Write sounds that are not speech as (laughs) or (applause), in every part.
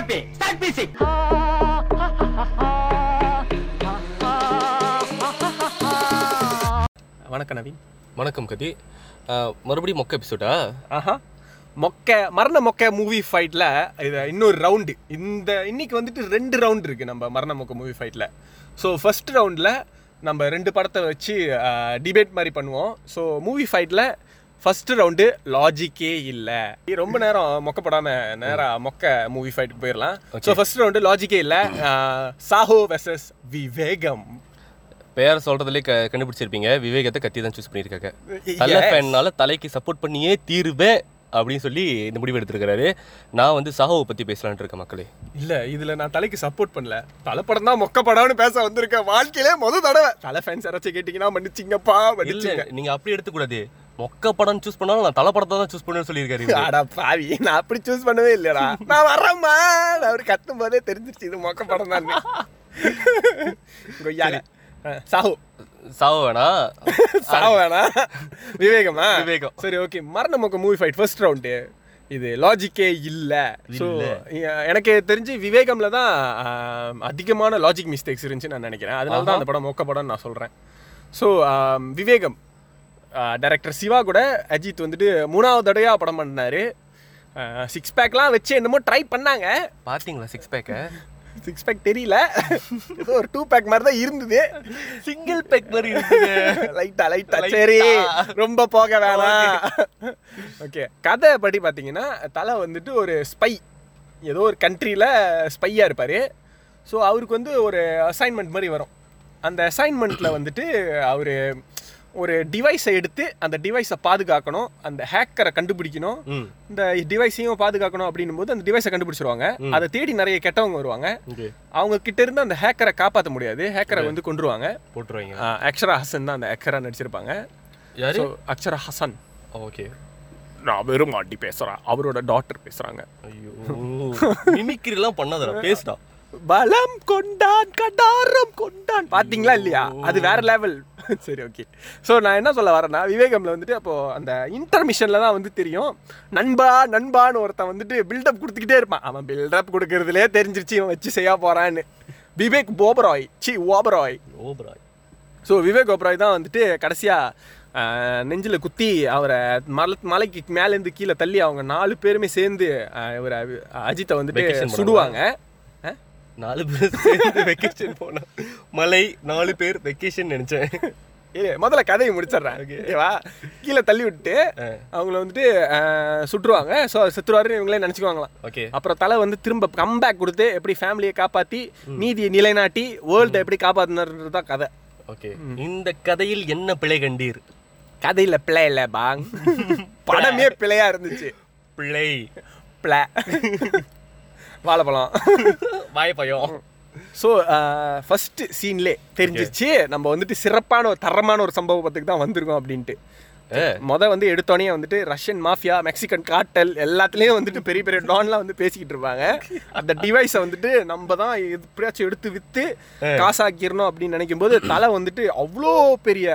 happy. Start music. வணக்கம் நவீன். வணக்கம் கதி. மறுபடியும் மொக்க எபிசோடா ஆஹா. மொக்க மரண மொக்க மூவி ஃபைட்டில் இது இன்னொரு ரவுண்டு இந்த இன்னைக்கு வந்துட்டு ரெண்டு ரவுண்ட் இருக்குது நம்ம மரண மொக்க மூவி ஃபைட்டில் ஸோ ஃபர்ஸ்ட் ரவுண்டில் நம்ம ரெண்டு படத்தை வச்சு டிபேட் மாதிரி பண்ணுவோம். ஸோ மூவி ஃபைட்டில் ஃபர்ஸ்ட் ரவுண்டு லாஜிக்கே இல்லை. ரொம்ப நேரம் மொக்கப்படாமல் நேராக மொக்க மூவி ஃபைட்டுக்கு போயிடலாம் ஸோ ஃபர்ஸ்ட் ரவுண்டு லாஜிக்கே இல்லை. சாஹோ வெர்சஸ் விவேகம். பேர் சொல்றதுலேயே க கண்டுபிடிச்சிருப்பீங்க. விவேகத்தை கத்தி தான் சூஸ் பண்ணியிருக்காங்க. தலை ஃபேன்னால தலைக்கு சப்போர்ட் பண்ணியே தீருவேன் அப்படின்னு சொல்லி இந்த முடிவு எடுத்திருக்கிறாரு. நான் வந்து சாஹோவை பற்றி பேசலான்ட்டு இருக்கேன் மக்களே. இல்ல இதுல நான் தலைக்கு சப்போர்ட் பண்ணல. தலை படம் தான் மொக்க படம்னு பேச வந்திருக்கேன். வாழ்க்கையிலே முத தடவை. தலை ஃபேன்ஸ் யாராச்சும் கேட்டீங்கன்னா மன்னிச்சிங்கப்பா இல்ல மன்னிச்சுங்க. நீங்க அப்படி எடுத்துக்கூடாது. மொக்க படம் சூஸ் பண்ணாலும் நான் தலை படத்தை தான் சூஸ் பண்ணுவேன்னு சொல்லியிருக்காரு. அடா பாவி நான் அப்படி சூஸ் பண்ணவே இல்லையடா நான் வரேம்மா அவர் கத்தும் போதே தெரிஞ்சிருச்சு இது மொக்க படம் தான் கொய்யால சாஹு சாஹோ வேணா. சாஹு வேணா. விவேகமா? விவேகம். சரி ஓகே மரண மொக்க மூவி ஃபைட் ஃபர்ஸ்ட் ரவுண்டு இது லாஜிக்கே இல்லை. ஸோ எனக்கு தெரிஞ்சு விவேகம்ல தான் அதிகமான லாஜிக் மிஸ்டேக்ஸ் இருந்துச்சுன்னு நான் நினைக்கிறேன். அதனால தான் அந்த படம் மொக்க படம்னு நான் சொல்கிறேன் ஸோ விவேகம். டைரக்டர் சிவா கூட அஜித் வந்துட்டு மூணாவது தடவையாக படம் பண்ணாரு. சிக்ஸ் பேக்லாம் வச்சு என்னமோ ட்ரை பண்ணாங்க. பாத்தீங்களா சிக்ஸ் பேக்க சிக்ஸ் பேக் தெரியல. ஏதோ ஒரு டூ பேக் மாதிரி தான் இருந்தது. சிங்கிள் பேக் மாதிரி இருக்குது லைட்டா லைட்டா சரி. ரொம்ப போக வேணாம். ஓகே. கதை படி பார்த்தீங்கன்னா தலை வந்துட்டு ஒரு ஸ்பை ஏதோ ஒரு கண்ட்ரியில் ஸ்பையாக இருப்பார். ஸோ அவருக்கு வந்து ஒரு அசைன்மெண்ட் மாதிரி வரும். அந்த அசைன்மெண்ட்டில் வந்துட்டு அவர் ஒரு டிவைஸை எடுத்து அந்த டிவைஸை பாதுகாக்கணும் அந்த ஹேக்கரை கண்டுபிடிக்கணும் இந்த டிவைஸையும் பாதுகாக்கணும் அப்படின்னும் போது அந்த டிவைஸை கண்டுபிடிச்சிருவாங்க. அதை தேடி நிறைய கெட்டவங்க வருவாங்க. அவங்க கிட்ட இருந்து அந்த ஹேக்கரை காப்பாற்ற முடியாது. ஹேக்கரை வந்து கொண்டுருவாங்க போட்டுருவாங்க. அக்ஷரா ஹசன் தான் அந்த அக்ஷரா நடிச்சிருப்பாங்க. யாரு? அக்ஷரா ஹசன். ஓகே. நான் வெறும் மாட்டி பேசுகிறேன் அவரோட டாட்டர் பேசுகிறாங்க ஐயோ. மிமிக்ரிலாம் பண்ணாதடா. பேசுடா. பலம் கொண்டான் கடாரம் கொண்டான். பாத்தீங்களா இல்லையா? அது வேற லெவல் (laughs) சரி ஓகே ஸோ நான் என்ன சொல்ல வரேன்னா விவேகம்ல வந்துட்டு அப்போ அந்த இன்டர்மிஷன்ல தான் வந்து தெரியும். நண்பா நண்பான்னு ஒருத்தன் வந்துட்டு பில்டப் கொடுத்துக்கிட்டே இருப்பான். அவன் பில்டப் கொடுக்கறதுலே தெரிஞ்சிருச்சு இவன் வச்சு செய்ய போறான்னு. விவேக் போபராய் சி ஓபராய். ஓபராய். ஸோ விவேக் ஓபராய் தான் வந்துட்டு கடைசியாக நெஞ்சில் குத்தி அவரை மலை மலைக்கு மேலேருந்து கீழே தள்ளி அவங்க நாலு பேருமே சேர்ந்து இவரை அஜித்தை வந்துட்டு. சுடுவாங்க? நாலு பேர் சேர்ந்து வெக்கேஷன் போனோம் மலை நாலு பேர் வெக்கேஷன் நினைச்சேன். ஏய் முதல்ல கதையை முடிச்சிடுறேன். ஓகேவா கீழே தள்ளி விட்டு அவங்கள வந்துட்டு சுட்டுருவாங்க. ஸோ செத்துருவாருன்னு இவங்களே நினச்சிக்குவாங்களாம். ஓகே அப்புறம் தலை வந்து திரும்ப கம்பேக் கொடுத்து எப்படி ஃபேமிலியை காப்பாற்றி நீதியை நிலைநாட்டி வேர்ல்டை எப்படி காப்பாற்றினது தான் கதை. ஓகே இந்த கதையில் என்ன பிழை கண்டீர்? கதையில் பிழை இல்லை பாங். (laughs) படமே பிழையா இருந்துச்சு. பிழை. பிளை வாழைப்பழம். வாய்ப்பயம் ஸோ ஃபஸ்ட்டு சீன்லே தெரிஞ்சிச்சு. நம்ம வந்துட்டு சிறப்பான ஒரு தரமான ஒரு சம்பவத்துக்கு தான் வந்திருக்கோம் அப்படின்ட்டு. ஏ. முத வந்து எடுத்தோடனே வந்துட்டு ரஷ்யன் மாஃபியா மெக்சிகன் காட்டல் எல்லாத்துலேயும் வந்துட்டு பெரிய பெரிய டான்லாம் வந்து பேசிக்கிட்டு இருப்பாங்க. அந்த டிவைஸை வந்துட்டு நம்ம தான் எப்படியாச்சும் எடுத்து விற்று காசாக்கிடணும் அப்படின்னு நினைக்கும் போது தலை வந்துட்டு அவ்வளோ பெரிய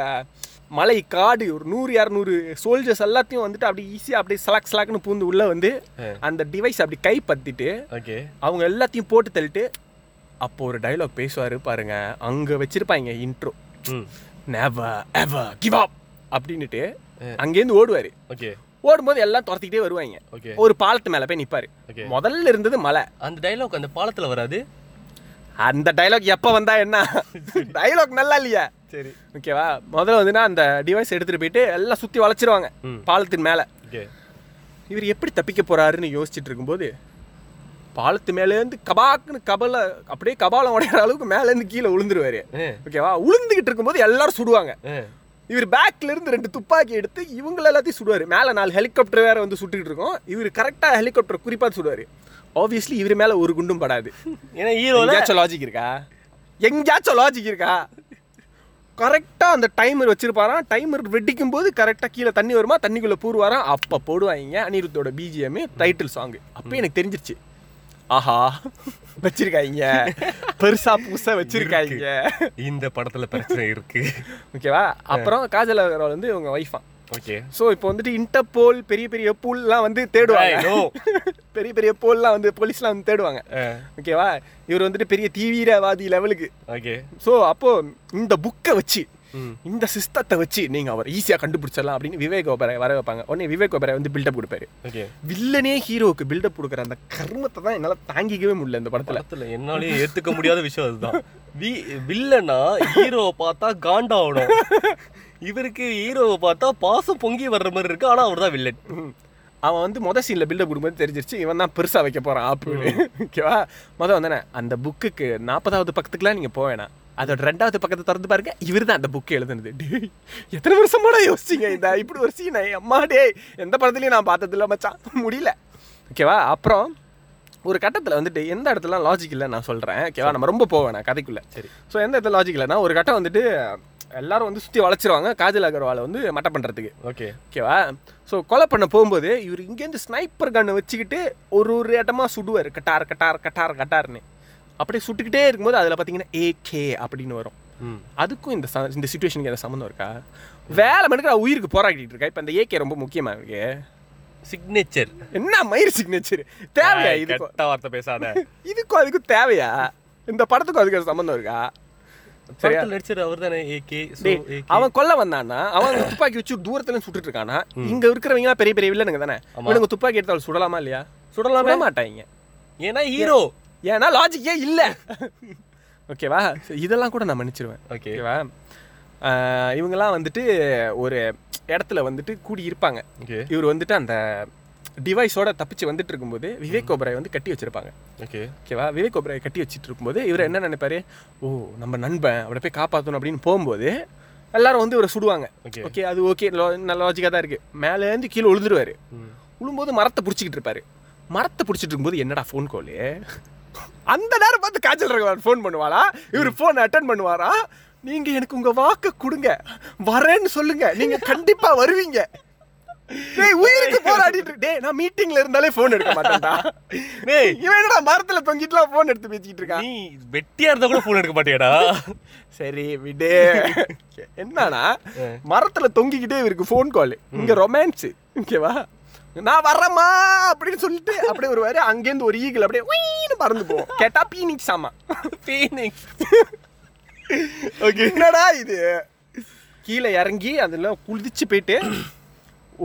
மலை காடு ஒரு நூறு இரநூறு சோல்ஜர்ஸ் எல்லாத்தையும் வந்துட்டு அப்படி ஈஸியாக அப்படியே சலாக் சலாக்னு பூந்து உள்ளே வந்து அந்த டிவைஸ் அப்படி கைப்பற்றிட்டு ஓகே. அவங்க எல்லாத்தையும் போட்டு தள்ளிட்டு அப்போ ஒரு டைலாக் பேசுவார் பாருங்க. அங்கே வச்சிருப்பாங்க intro never ever give up அப்படின்னுட்டு அங்கேருந்து ஓடுவார். ஓகே. ஓடும்போது எல்லாம் துரத்திக்கிட்டே வருவாங்க. ஒரு பாலத்து மேலே போய் நிற்பாரு. முதல்ல இருந்தது மலை. அந்த டைலாக் அந்த பாலத்துல வராது? அந்த டைலாக் எப்போ வந்தா என்ன? (laughs) டைலாக் நல்லா இல்லையா. சரி. ஓகேவா முதல்ல வந்துன்னா அந்த டிவைஸ் எடுத்துகிட்டு போயிட்டு எல்லாம் சுற்றி வளைச்சிருவாங்க. பாலத்தின் மேலே. இவர் எப்படி தப்பிக்க போறாருன்னு யோசிச்சுட்டு இருக்கும்போது பாலத்து மேலேருந்து கபாக்குன்னு கபல அப்படியே கபாலம் உடையிற அளவுக்கு மேலேருந்து கீழே விழுந்துருவாரு ஓகேவா உளுந்துகிட்டு இருக்கும்போது எல்லாரும் சுடுவாங்க. இவர் பேக்ல இருந்து ரெண்டு துப்பாக்கி எடுத்து இவங்கள எல்லாத்தையும் சுடுவார். மேலே நாலு ஹெலிகாப்டர் வேற வந்து சுட்டுக்கிட்டு இருக்கோம். இவர் கரெக்டாக ஹெலிகாப்டர் குறிப்பாக சுடுவார். ஆப்வியஸ்லி இவர் மேலே ஒரு குண்டும் படாது. ஏன்னா ஹீரோ லாஜிக் இருக்கா? எங்கேயாச்சும் லாஜிக் இருக்கா? கரெக்டாக அந்த டைமர் வச்சிருப்பாராம். டைமர் வெடிக்கும் போது கரெக்டாக கீழே தண்ணி வருமா? தண்ணிக்குள்ளே பூருவாராம் அப்போ போடுவாங்க அனிருத்தோட பிஜிஎம் டைட்டில் சாங் அப்போ எனக்கு தெரிஞ்சிருச்சு. ஆஹா வச்சிருக்காங்க. பெருசா புதுசா வச்சிருக்காங்க. இந்த படத்துல பிரச்சனை இருக்கு. (laughs) ஓகேவா? அப்புறம் காஜல் அகர்வால் வந்து இவங்க ஒய்ஃபா ஓகே ஸோ இப்போ வந்துட்டு இன்டர்போல் பெரிய பெரிய பூல்லாம் வந்து தேடுவாங்க. No. (laughs) பெரிய பெரிய போல்லாம் வந்து போலீஸ்லாம் வந்து தேடுவாங்க. ஓகேவா இவர் வந்துட்டு பெரிய தீவிரவாதி லெவலுக்கு ஓகே ஸோ அப்போ இந்த புக்கை வச்சு. இந்த சிஸ்டத்தை வச்சு நீங்க அவர் ஈஸியாக கண்டுபிடிச்சிடலாம் அப்படின்னு விவேக் ஓபரை வர வைப்பாங்க. உடனே விவேக் ஓபரை வந்து பில்டப் கொடுப்பாரு. ஓகே வில்லனே ஹீரோவுக்கு பில்டப் கொடுக்குற அந்த கர்மத்தை தான் என்னால தாங்கிக்கவே முடியல இந்த படத்துல. படத்துல என்னாலயும் ஏத்துக்க முடியாத விஷயம் அதுதான். வி வில்லனா ஹீரோவை பார்த்தா காண்டாவணும். (laughs) இவருக்கு ஹீரோவை பார்த்தா பாசம் பொங்கி வர்ற மாதிரி இருக்கு. ஆனா அவர் தான் வில்லன். அவன் வந்து மொதல் சீனில் பில்டப் கொடுக்கும்போது தெரிஞ்சிருச்சு இவன் தான் பெருசாக வைக்க போகிறான் ஆப்பு ஓகேவா மொதல் வந்தானே அந்த புக்குக்கு நாற்பதாவது பக்கத்துக்குலாம் நீங்கள் போவேணாம் அதோட ரெண்டாவது பக்கத்தை திறந்து பாருங்க இவர் தான் அந்த புக்கு எழுதுனது. டேய் எத்தனை வருஷமாடா யோசிச்சிங்க இந்த இப்படி ஒரு சீனை அம்மா டேய் எந்த படத்துலையும் நான் பார்த்ததில்ல மச்சான். முடியல. ஓகேவா அப்புறம் ஒரு கட்டத்தில் வந்துட்டு எந்த இடத்துல லாஜிக் இல்லை நான் சொல்கிறேன் ஓகேவா நம்ம ரொம்ப போவேன் கதைக்குள்ளே. சரி. ஸோ எந்த இடத்துல லாஜிக் இல்லைன்னா ஒரு கட்டம் வந்துட்டு எல்லாரும் வந்து சுற்றி வளைச்சிருவாங்க. காஜல் அகர்வாலை வந்து மட்டை பண்ணுறதுக்கு ஓகே. ஓகேவா? ஸோ கொலை பண்ண போகும்போது இவர் இங்கேருந்து ஸ்னைப்பர் கன்னை வச்சுக்கிட்டு ஒரு ஒரு இடமா சுடுவார். கட்டார் கட்டார் கட்டார் கட்டார்னு. அப்படியே சுட்டுக்கிட்டே இருக்கும்போது அதில் பார்த்தீங்கன்னா ஏகே அப்படின்னு வரும். அதுக்கும் இந்த இந்த சுச்சுவேஷனுக்கு எதாவது சம்மந்தம் இருக்கா? வேலை மணிக்கு உயிருக்கு போராடிட்டு இருக்கா? இப்போ இந்த ஏகே ரொம்ப முக்கியமா இருக்கு. சிக்னேச்சர் என்ன மயிர் சிக்னேச்சர் தேவையா இதுக்கும்? கெட்ட வார்த்தை பேசாத. (laughs) இதுக்கும் அதுக்கும் தேவையா? இந்த படத்துக்கும் அதுக்கு சம்மந்தம் இருக்கா? அவன் கொல்ல வந்தான்னா அவன் துப்பாக்கி வச்சு தூரத்துல சுட்டுட்டு இருக்கானா? இங்க இருக்கிறவங்க பெரிய பெரிய வில்லனுங்க தானே? இவனுங்க துப்பாக்கி எடுத்தாலும் சுடலாமா இல்லையா? சுடலாமே. சுட மாட்டாங்க. ஏன்னா ஹீரோ ஏன்னா லாஜிக்கே இல்ல. ஓகேவா? இதெல்லாம் கூட நான் மன்னிச்சிருவேன். ஓகே. ஓகேவா? இவங்கெல்லாம் வந்துட்டு ஒரு இடத்துல வந்துட்டு கூடி இருப்பாங்க. இவர் வந்துட்டு அந்த டிவைஸோட தப்பிச்சு வந்துட்டு இருக்கும்போது விவேக் ஓபராய் வந்து கட்டி வச்சிருப்பாங்க. ஓகே. ஓகேவா? விவேக் ஓபராய் கட்டி வச்சிட்டு இருக்கும்போது இவர் என்ன நினைப்பாரு? ஓ நம்ம நண்பன் அவரை போய் காப்பாற்றணும் அப்படின்னு போகும்போது எல்லாரும் வந்து இவரை சுடுவாங்க. ஓகே. ஓகே அது ஓகே நல்ல லாஜிக்காக தான் இருக்கு. மேலேருந்து கீழே விழுந்துருவாரு ம். விழும்போது மரத்தை பிடிச்சிக்கிட்டு இருப்பாரு. மரத்தை பிடிச்சிட்டு இருக்கும்போது என்னடா ஃபோன் காலு அந்த நேரம் பார்த்து காய்ச்சல் இருக்கவன் ஃபோன் பண்ணுவாளா? இவர் ஃபோன் அட்டன் பண்ணுவாரா? நீங்க எனக்கு உங்க வாக்க கொடுங்க. வரேன்னு சொல்லுங்க. நீங்க கண்டிப்பா வருவீங்க. டேய் (laughs) உயிருக்கு போராடிட்டு டேய் நான் மீட்டிங்ல இருந்தாலே ஃபோன் எடுக்க மாட்டேன்டா. டேய். இவன் என்னடா மரத்துல தொங்கிட்டுலாம் ஃபோன் எடுத்து பேசிக்கிட்டு இருக்கான் நீ வெட்டியா இருந்தா கூட போன் எடுக்க மாட்டியாடா? சரி விடு. (laughs) என்னன்னா மரத்துல தொங்கிக்கிட்டே இவருக்கு ஃபோன் கால் இங்க ரொமான்ஸ் ஓகேவா நான் வரேம்மா அப்படின்னு சொல்லிட்டு அப்படியே வருவாரு. அங்கேருந்து ஒரு ஈகிள் அப்படியே உயின்னு பறந்து போவோம். கேட்டா பீனிக்ஸ் ஆமா. ஃபீனிக்ஸ் ஓகே (laughs) என்னடா இது? கீழே இறங்கி அதுல குளிச்சு போயிட்டு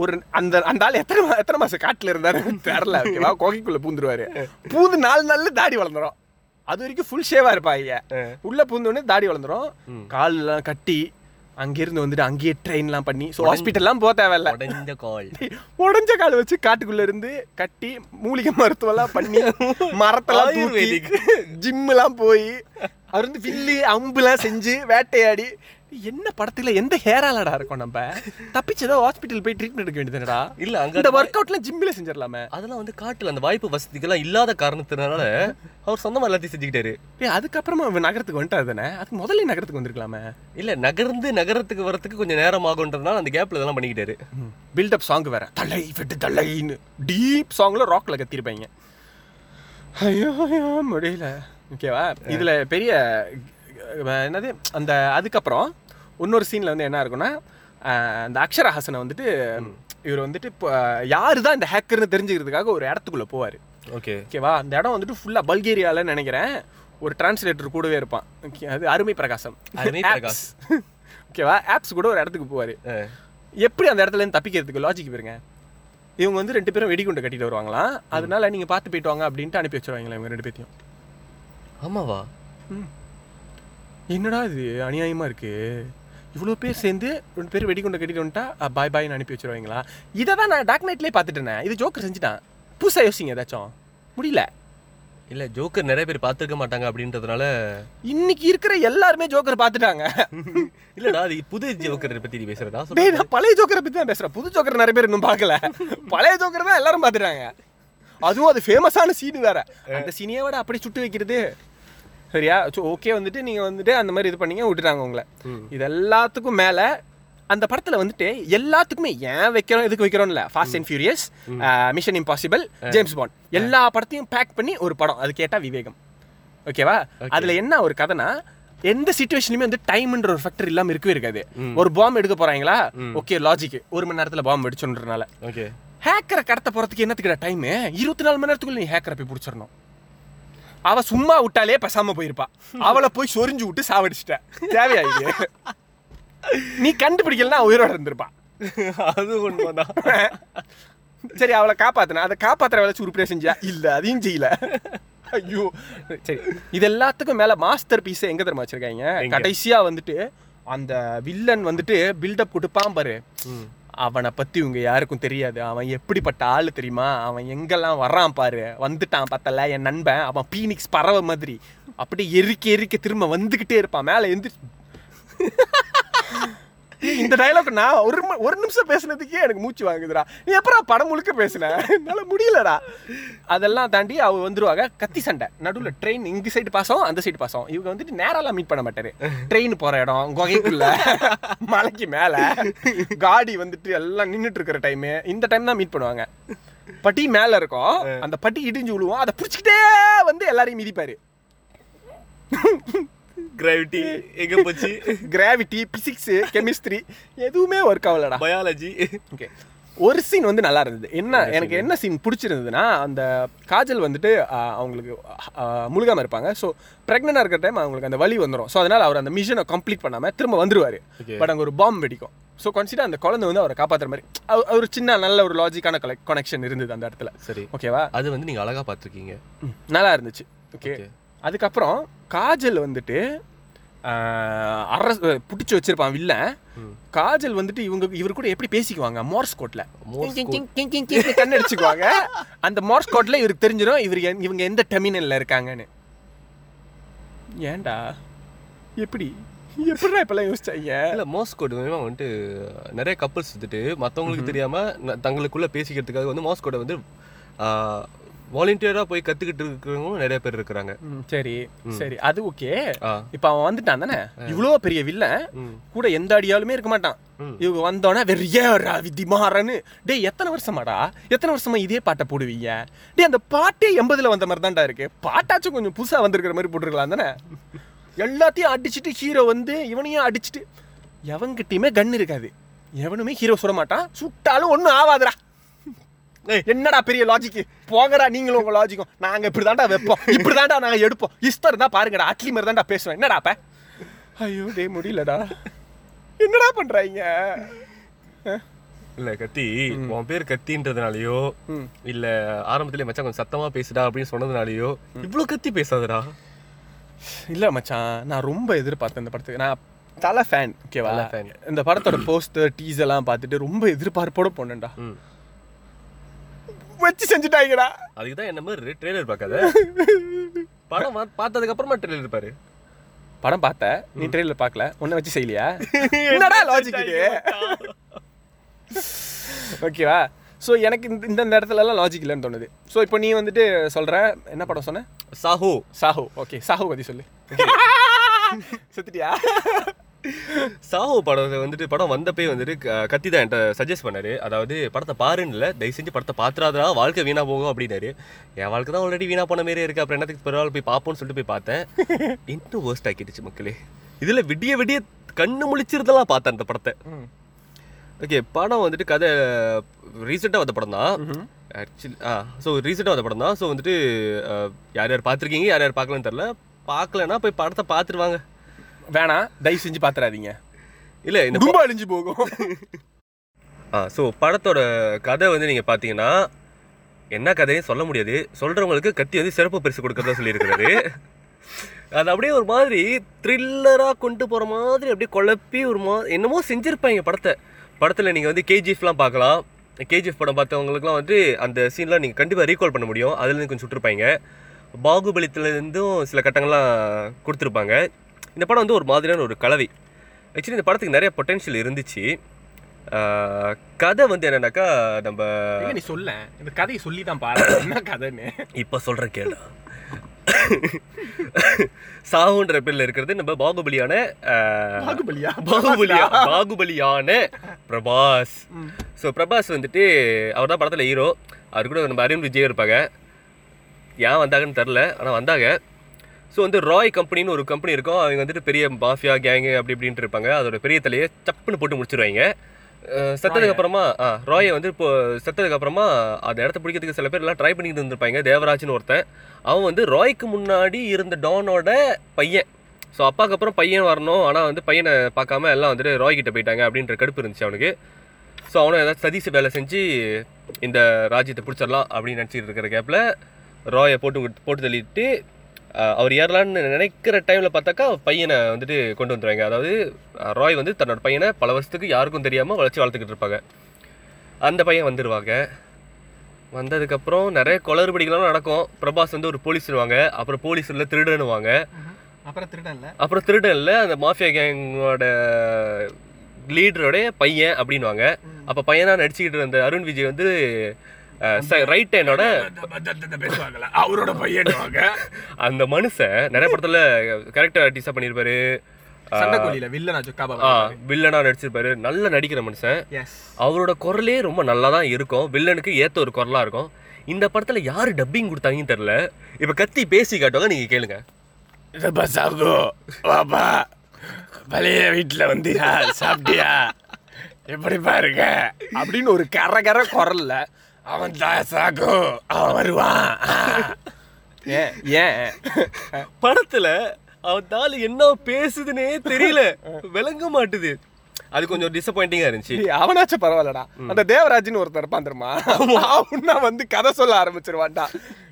ஒரு அந்த அந்த ஆள் எத்தனை எத்தனை மாசம் காட்டுல இருந்தாரு தெரியல. ஓகேவா கோகைக்குள்ள பூந்துருவாரு. பூந்து நாலு நாள்ல தாடி வளர்ந்துரும். அது வரைக்கும் ஃபுல் ஷேவா இருப்பாங்க உள்ள பூந்தோடனே தாடி வளர்ந்துரும். கால்லாம் கட்டி அங்கிருந்து வந்துட்டு அங்கேயே ட்ரெயின்லாம் பண்ணி ஸோ ஹாஸ்பிட்டல்லாம் போக தேவையில்ல. உடைஞ்ச கால். (laughs) உடஞ்ச கால் வச்சு காட்டுக்குள்ள இருந்து கட்டி மூலிகை மருத்துவம்லாம் பண்ணி (laughs) மரத்தெல்லாம் தூக்கி. ஜிம்முலாம் போய் அவர் வந்து வில்லு அம்புலாம் செஞ்சு வேட்டையாடி என்ன படத்துல எந்த ஹேராலடா இருக்கும் நம்ம? தப்பிச்சதோ ஹாஸ்பிட்டல் போய் ட்ரீட்மெண்ட் எடுக்க வேண்டியதுடா இல்ல அங்க இந்த ஒர்க் அவுட்லாம் ஜிம்மில் செஞ்சிடலாமே. அதெல்லாம் வந்து காட்டுல அந்த வாய்ப்பு வசதிகள்லாம் இல்லாத காரணத்தினால அவர் சொந்தமா எல்லாத்தையும் செஞ்சுக்கிட்டாரு. ஏய் அதுக்கப்புறமா நகரத்துக்கு வந்துட்டாரு தானே? அதுக்கு முதல்ல நகரத்துக்கு வந்திருக்கலாமே. இல்ல நகர்ந்து நகரத்துக்கு வரதுக்கு கொஞ்சம் நேரம் ஆகுன்றதுனால அந்த கேப்ல இதெல்லாம் பண்ணிக்கிட்டாரு. பில்டப் சாங் வேற. தலை விட்டு தலைன்னு. டீப் சாங்ல ராக்ல கத்திருப்பாங்க. ஐயோ ஐயோ முடியல. ஓகேவா இதுல பெரிய என்னது? அந்த அதுக்கப்புறம் இன்னொரு சீன்ல வந்து என்ன இருக்கும்னா அஹ், அந்த அக்ஷரா ஹாசனை வந்துட்டு இவர் வந்துட்டு இப்போ யாரு தான் இந்த ஹேக்கர்னு தெரிஞ்சுக்கிறதுக்காக ஒரு இடத்துக்குள்ள போவார். ஓகே. ஓகேவா? அந்த இடம் வந்துட்டு ஃபுல்லாக பல்கேரியாலன்னு நினைக்கிறேன். ஒரு டிரான்ஸ்லேட்டர் கூடவே இருப்பான். அது அருமை பிரகாசம். அருமை. பிரகாஷ். (laughs) ஓகேவா? ஆப்ஸ் கூட ஒரு இடத்துக்கு போவார். எப்படி அந்த இடத்துல இருந்து தப்பிக்கிறதுக்கு லாஜிக் பாருங்க. இவங்க வந்து ரெண்டு பேரும் வெடிகுண்டு கட்டிட்டு வருவாங்களாம். அதனால நீங்க பார்த்து போயிட்டு வாங்க அப்படின்ட்டு அனுப்பி வச்சிருவாங்களா இவங்க ரெண்டு பேத்தையும். ஆமாவா? என்னடா இது? அநியாயமா இருக்கு. இவ்வளோ பேர் சேர்ந்து ரெண்டு பேர் வெடிகுண்டை கட்டிட்டு வந்துட்டா பாய் பாய்னு அனுப்பி வச்சிருவாங்களா? இதை தான் நான் டாக் நைட்லேயே பார்த்துட்டேனே. இது ஜோக்கர் செஞ்சுட்டான். புதுசாக யோசிங்க ஏதாச்சும். முடியல. இல்ல ஜோக்கர் நிறைய பேர் பார்த்திருக்க மாட்டாங்க அப்படின்றதுனால இன்னைக்கு இருக்கிற எல்லாருமே ஜோக்கர் பார்த்துட்டாங்க. (laughs) இல்லடா அது புது ஜோக்கர் பத்தி நீ பேசுறதா? டேய் நான் பழைய ஜோக்கரை பத்தி தான் பேசுறேன். புது ஜோக்கர் நிறைய பேர் இன்னும் பார்க்கல. பழைய ஜோக்கர் தான் எல்லாரும் பார்த்துட்டாங்க. அதுவும் அது ஃபேமஸான சீன் வேற. அந்த சீனியை விட அப்படி சுட்டு வைக்கிறது சரியா? ஓகே வந்துட்டு நீங்க வந்துட்டு அந்த மாதிரி இது பண்ணீங்க விட்டுட்டாங்க உங்களை. இது எல்லாத்துக்கும் மேல அந்த படத்துல வந்துட்டு எல்லாத்துக்குமே ஏன் வைக்கிறோம் எதுக்கு வைக்கிறோம்ல Fast and Furious Mission Impossible James Bond எல்லா படத்தையும் பேக் பண்ணி ஒரு படம். அது கேட்டா விவேகம். ஓகேவா அதுல என்ன ஒரு கதைனா எந்த சுச்சுவேஷன்லயுமே வந்து டைம்ன்ற ஒரு ஃபேக்டர் இல்லாம இருக்கவே இருக்காது. ஒரு பாம்பு எடுக்க போறாங்களா? ஓகே லாஜிக் ஒரு மணி நேரத்துல பாம்பு வெடிச்சுன்றனால ஹேக்கரை கடத்த போறதுக்கு என்னத்துக்குடா டைம் இருபத்தி நாலு மணி நேரத்துக்குள்ள நீ ஹேக்கரை போய் பிடிச்சிடணும். அவ சும்மா விட்டாலே பேசாம போயிருப்பா. அவளை போய் சொரிஞ்சு விட்டு சாவடிச்சிட்ட. தேவையா இது நீ கண்டுபிடிக்கலன்னா அவ உயிரோட இருந்திருப்பா. அது உண்மைதான். சரி அவளை காப்பாத்தின அதை காப்பாத்துற வேலை உருப்படியா செஞ்சியா இல்ல அதையும் செய்யல. ஐயோ. சரி இது எல்லாத்துக்கும் மேல மாஸ்டர் பீஸ் எங்க தெரியுமா வச்சிருக்காங்க? கடைசியா வந்துட்டு அந்த வில்லன் வந்துட்டு பில்டப் கொடுப்பான் பாரு. ம். அவனை பத்தி உங்க யாருக்கும் தெரியாது. அவன் எப்படிப்பட்ட ஆளு தெரியுமா? அவன் எங்கெல்லாம் வர்றான் பாரு. வந்துட்டான் பார்த்தல என் நண்பன். அவன் பீனிக்ஸ் பறவை மாதிரி. அப்படியே எரிக்க எரிக்க திரும்ப வந்துகிட்டே இருப்பான். மேல எந்திரி இந்த டைலாக் நான் ஒரு ஒரு நிமிஷம் பேசுனதுக்கே எனக்கு மூச்சு வாங்குதுடா. நீ எப்பறம் படம் முழுக்க பேசுன? என்னால முடியலடா. அதெல்லாம் தாண்டி அவ வந்துருவாங்க கத்தி சண்டை. நடுவில் ட்ரெயின் இந்த சைடு ஆகும் அந்த சைடு ஆகும் இவங்க வந்துட்டு நேரெல்லாம் மீட் பண்ண மாட்டாரு. ட்ரெயின் போற இடம் குகைக்குள்ள மலைக்கு மேல காடி வந்துட்டு எல்லாம் நின்னுட்டு இருக்கிற டைம் இந்த டைம் தான் மீட் பண்ணுவாங்க. பட்டி மேல இருக்கும் அந்த பட்டி இடிஞ்சு விழுவோம் அதை பிடிச்சிக்கிட்டே வந்து எல்லாரையும் மிதிப்பாரு. கிராவிட்டி எங்க போச்சு? கிராவிட்டி பிசிக்ஸ் கெமிஸ்ட்ரி எதுவுமே ஒர்க் ஆகலடா. பயாலஜி ஓகே ஒரு சீன் வந்து நல்லா இருந்தது. என்ன எனக்கு என்ன சீன் பிடிச்சிருந்ததுன்னா அந்த காஜல் வந்துட்டு அவங்களுக்கு முழுகாம இருப்பாங்க. ஸோ ப்ரெக்னெண்டாக இருக்கிற டைம் அவங்களுக்கு அந்த வலி வந்துடும் ஸோ அதனால் அவர் அந்த மிஷனை கம்ப்ளீட் பண்ணாமல் திரும்ப வந்துருவார். பட் அங்கே ஒரு பாம்பு வெடிக்கும். ஸோ கன்சிடர் அந்த குழந்தை வந்து அவரை காப்பாற்றுற மாதிரி ஒரு சின்ன நல்ல ஒரு லாஜிக்கான கனெக்ஷன் இருந்தது அந்த இடத்துல. சரி. ஓகேவா அது வந்து நீங்க அழகா பாத்திருக்கீங்க ம், நல்லா இருந்துச்சு. ஓகே. அதுக்கப்புறம் காஜல் வந்துட்டு அரச பிடிச்சி வச்சிருப்பான் வில்லன். ம். காஜல் வந்துட்டு இவங்க இவர் கூட எப்படி பேசிக்குவாங்க? மோர்ஸ் கோட்ல. Morse கண் அடிச்சுக்குவாங்க. (laughs) அந்த மோர்ஸ் கோட்ல இவருக்கு தெரிஞ்சிடும் இவர் இவங்க எந்த டெர்மினல்ல இருக்காங்கன்னு. ஏன்டா? எப்படி? எப்படிடா இப்பெல்லாம் யோசிச்சாங்க? இல்ல மோஸ் கோட் வந்துட்டு நிறைய கப்பல்ஸ் வந்துட்டு மத்தவங்களுக்கு தெரியாம ந- தங்களுக்குள்ள பேசிக்கிறதுக்காக வந்து மோஸ் கோடை வந்து வாலண்டியரா போய் கத்துக்கிட்டு இருக்கிறவங்களும் நிறைய பேர் இருக்கிறாங்க. சரி சரி. அது ஓகே. இப்ப அவன் வந்துட்டான் தானே? இவ்வளோ பெரிய வில்லன் ம். கூட எந்த அடியாலுமே இருக்க மாட்டான். இவங்க வந்தோடனே வெறியா விதிமாறன்னு டேய் எத்தனை வருஷமாடா? எத்தனை வருஷமா இதே பாட்டை போடுவீங்க? டேய் அந்த பாட்டே எண்பதுல வந்த மாதிரி தான்டா இருக்கு. பாட்டாச்சும் கொஞ்சம் புதுசா வந்திருக்கிற மாதிரி போட்டுருக்கலாம் தானே? எல்லாத்தையும் அடிச்சுட்டு ஹீரோ வந்து இவனையும் அடிச்சுட்டு. எவங்கிட்டயுமே கன் இருக்காது. எவனுமே ஹீரோ சுட மாட்டான். சுட்டாலும் ஒன்றும் ஆகாதுடா ஏய். என்னடா பெரிய லாஜிக் போங்கடா நீங்களும் உங்க லாஜிக்கும் நாங்க இப்படி தாண்டா வைப்போம். இப்படி தாண்டா நாங்க எடுப்போம். இஸ்தர் தான் பாருங்கடா. அட்லி மாதிரி தாண்டா பேசுவேன். என்னடா அப்ப? ஐயோ டே முடியலடா. என்னடா பண்றாங்க? இல்ல கத்தி. உன் பேர் கத்தின்றதுனாலயோ. இல்ல ஆரம்பத்திலே மச்சான் கொஞ்சம் சத்தமா பேசுடா அப்படின்னு சொன்னதுனாலயோ இவ்ளோ கத்தி பேசாதடா. இல்ல மச்சான். நான் ரொம்ப எதிர்பார்த்தேன் இந்த படத்துக்கு. நான் தலை ஃபேன் ஓகேவா. இந்த படத்தோட போஸ்டர் டீஸ் எல்லாம் பார்த்துட்டு ரொம்ப எதிர்பார்ப்போட போனேன்டா. வச்சு செஞ்சுட்டாங்கடா. அதுக்கு தான் என்ன மாதிரி ட்ரெய்லர் பார்க்காத? படம் பார்த்ததுக்கு அப்புறமா ட்ரெய்லர் பாரு படம் பார்த்த நீ ட்ரெயிலர் பார்க்கல உன்னை வச்சு செய்யலையா? (laughs) என்னடா லாஜிக் இது? ஓகேவா ஸோ எனக்கு இந்த இந்த இந்த இடத்துல எல்லாம் லாஜிக் இல்லைன்னு தோணுது. ஸோ இப்போ நீ வந்துட்டு சொல்ற என்ன படம் சொன்ன? சாஹோ. சாஹு ஓகே சாஹு பத்தி சொல்லு. (laughs) செத்துட்டியா? சாஹோ படம் வந்துட்டு படம் வந்தப்பே வந்துட்டு கத்தி தான் என்கிட்ட சஜஸ்ட் பண்ணாரு. அதாவது படத்தை பாருன்னு இல்லை தயவு செஞ்சு படத்தை பார்த்துறாதா வாழ்க்கை வீணா போகும் அப்படின்னாரு. என் வாழ்க்கை தான் ஆல்ரெடி வீணா போன மாரி இருக்கு. அப்புறம் என்னத்துக்கு பரவாயில்ல போய் பார்ப்போம்னு சொல்லிட்டு போய் பார்த்தேன். (laughs) இன்னும் worst ஆக்கிடுச்சு மக்களே. இதுல விடிய விடிய கண்ணு முழிச்சிருந்தெல்லாம் பார்த்தேன் அந்த படத்தை. ஓகே படம் வந்துட்டு கதை ரீசெண்டாக வந்த படம் தான். ஆக்சுவலி ஆ ஸோ ரீசெண்டாக வந்த படம் தான். ஸோ வந்துட்டு யார் யார் பார்த்துருக்கீங்க யார் யார் பார்க்கலன்னு தெரில பார்க்கலன்னா போய் படத்தை பார்த்துருவாங்க வேணாம் தயவு செஞ்சு பாத்துறாதீங்க. இல்லை இந்த ரொம்ப அழிஞ்சு போகும். ஆ ஸோ படத்தோட கதை வந்து நீங்கள் பார்த்தீங்கன்னா என்ன கதையும் சொல்ல முடியாது. சொல்கிறவங்களுக்கு கத்தி வந்து சிறப்பு பரிசு கொடுக்கறதா சொல்லியிருக்கிறாரு (laughs) அது அப்படியே ஒரு மாதிரி த்ரில்லராக கொண்டு போகிற மாதிரி அப்படியே குழப்பி ஒரு மா என்னமோ செஞ்சுருப்பாங்க படத்தை. படத்தில் நீங்கள் வந்து கேஜிஎஃப்லாம் பார்க்கலாம். கேஜிஎஃப் படம் பார்த்தவங்களுக்குலாம் வந்து அந்த சீன்லாம் நீங்கள் கண்டிப்பாக ரீகால் பண்ண முடியும். அதுலேருந்து கொஞ்சம் சுட்டிருப்பாங்க. பாகுபலித்துலேருந்தும் சில கட்டங்கள்லாம் கொடுத்துருப்பாங்க. இந்த படம் வந்து ஒரு மாதிரியான ஒரு கலவை. ஆக்சுவலி இந்த படத்துக்கு நிறைய பொட்டென்ஷியல் இருந்துச்சு. கதை வந்து என்னன்னாக்கா நம்ம நீ சொல்ல? இந்த கதையை சொல்லி தான் பாரு. (coughs) என்ன கதைன்னு? இப்போ சொல்ற கேளு. (coughs) சாகுன்ற பேர்ல இருக்கிறது நம்ம பாகுபலியான பாகுபலியா? பாகுபலியா பாகுபலியான பிரபாஸ். ஸோ பிரபாஸ் வந்துட்டு அவர் தான் படத்தில் ஹீரோ அவர் கூட நம்ம அருண் விஜய் இருப்பாங்க. ஏன் வந்தாங்கன்னு தெரில ஆனால் வந்தாங்க. ஸோ வந்து ராய் கம்பெனின்னு ஒரு கம்பெனி இருக்கும். அவங்க வந்துட்டு பெரிய மாஃபியா கேங்கு அப்படி இப்படின்ட்டு இருப்பாங்க. அதோட பெரிய தலையை சப்புன்னு போட்டு முடிச்சிருவாங்க. செத்ததுக்கு அப்புறமா ஆ ராயை வந்து இப்போ செத்ததுக்கு அப்புறமா அந்த இடத்த பிடிக்கிறதுக்கு சில பேர் எல்லாம் ட்ரை பண்ணிட்டு இருந்திருப்பாங்க. தேவராஜ்னு ஒருத்தன். அவன் வந்து ராய்க்கு முன்னாடி இருந்த டானோட பையன். ஸோ அப்பாவுக்கு அப்புறம் பையன் வரணும். ஆனால் வந்து பையனை பார்க்காம எல்லாம் வந்துட்டு ராய் கிட்ட போயிட்டாங்க அப்படின்ற கடுப்பு இருந்துச்சு அவனுக்கு. ஸோ அவனும் ஏதாவது சதீஸ் வேலை செஞ்சு இந்த ராஜ்யத்தை பிடிச்சிடலாம் அப்படின்னு நினச்சிட்டு இருக்கிற கேப்பில் ராயை போட்டு போட்டு தள்ளிட்டு அவர் ஏறலான்னு நினைக்கிற டைமில் பார்த்தாக்கா பையனை வந்துட்டு கொண்டு வந்துருவாங்க. அதாவது ராய் வந்து தன்னோட பையனை பல வருஷத்துக்கு யாருக்கும் தெரியாமல் வளர்ச்சி வளர்த்துக்கிட்டு இருப்பாங்க. அந்த பையன் வந்துடுவாங்க வந்ததுக்கப்புறம் நிறைய குளறுபடிகளும் நடக்கும். பிரபாஸ் வந்து ஒரு போலீஸ்னுவாங்க அப்புறம் போலீஸில் திருடனுவாங்க அப்புறம் திருடன்ல அப்புறம் திருடனில் அந்த மாஃபியா கேங்கோட லீடரோடைய பையன் அப்படின்வாங்க அப்போ பையனா நடிச்சுக்கிட்டு இருந்த அருண் விஜய் வந்து ரைட் பேசுவாங்கல்ல அவரோட பையன் அந்த மனுஷன் நிறைய படத்துல கேரக்டர் ஆர்டிஸ்டாக பண்ணியிருப்பாரு சண்டைக்கோழியில வில்லனா நடிச்சிருப்பாரு. நல்லா நடிக்கிற மனுஷன். அவரோட குரலே ரொம்ப நல்லா தான் இருக்கும். வில்லனுக்கு ஏத்த ஒரு குரலா இருக்கும். இந்த படத்துல யாரு டப்பிங் கொடுத்தாங்கன்னு தெரியல. இப்ப கத்தி பேசி காட்டுவாங்க நீங்க கேளுங்க. வாப்பா பழைய வீட்டில் வந்து சாப்பிட்டியா? எப்படி பாருங்க அப்படின்னு ஒரு கர கர குரல்ல அவன் சாகு. அவன் வருவான். ஏன் ஏன் படத்துல அவன் தாலு என்ன பேசுதுன்னே தெரியல. விளங்க மாட்டுது. அது கொஞ்சம் டிசப்பாயிண்டிங்கா இருந்துச்சு. அவனாச்சும் பரவாயில்லடா. அந்த தேவராஜ்னு ஒருத்தர் இருப்பான் தெரியுமா? அவனா வந்து கதை சொல்ல ஆரம்பிச்சிருவான்டா.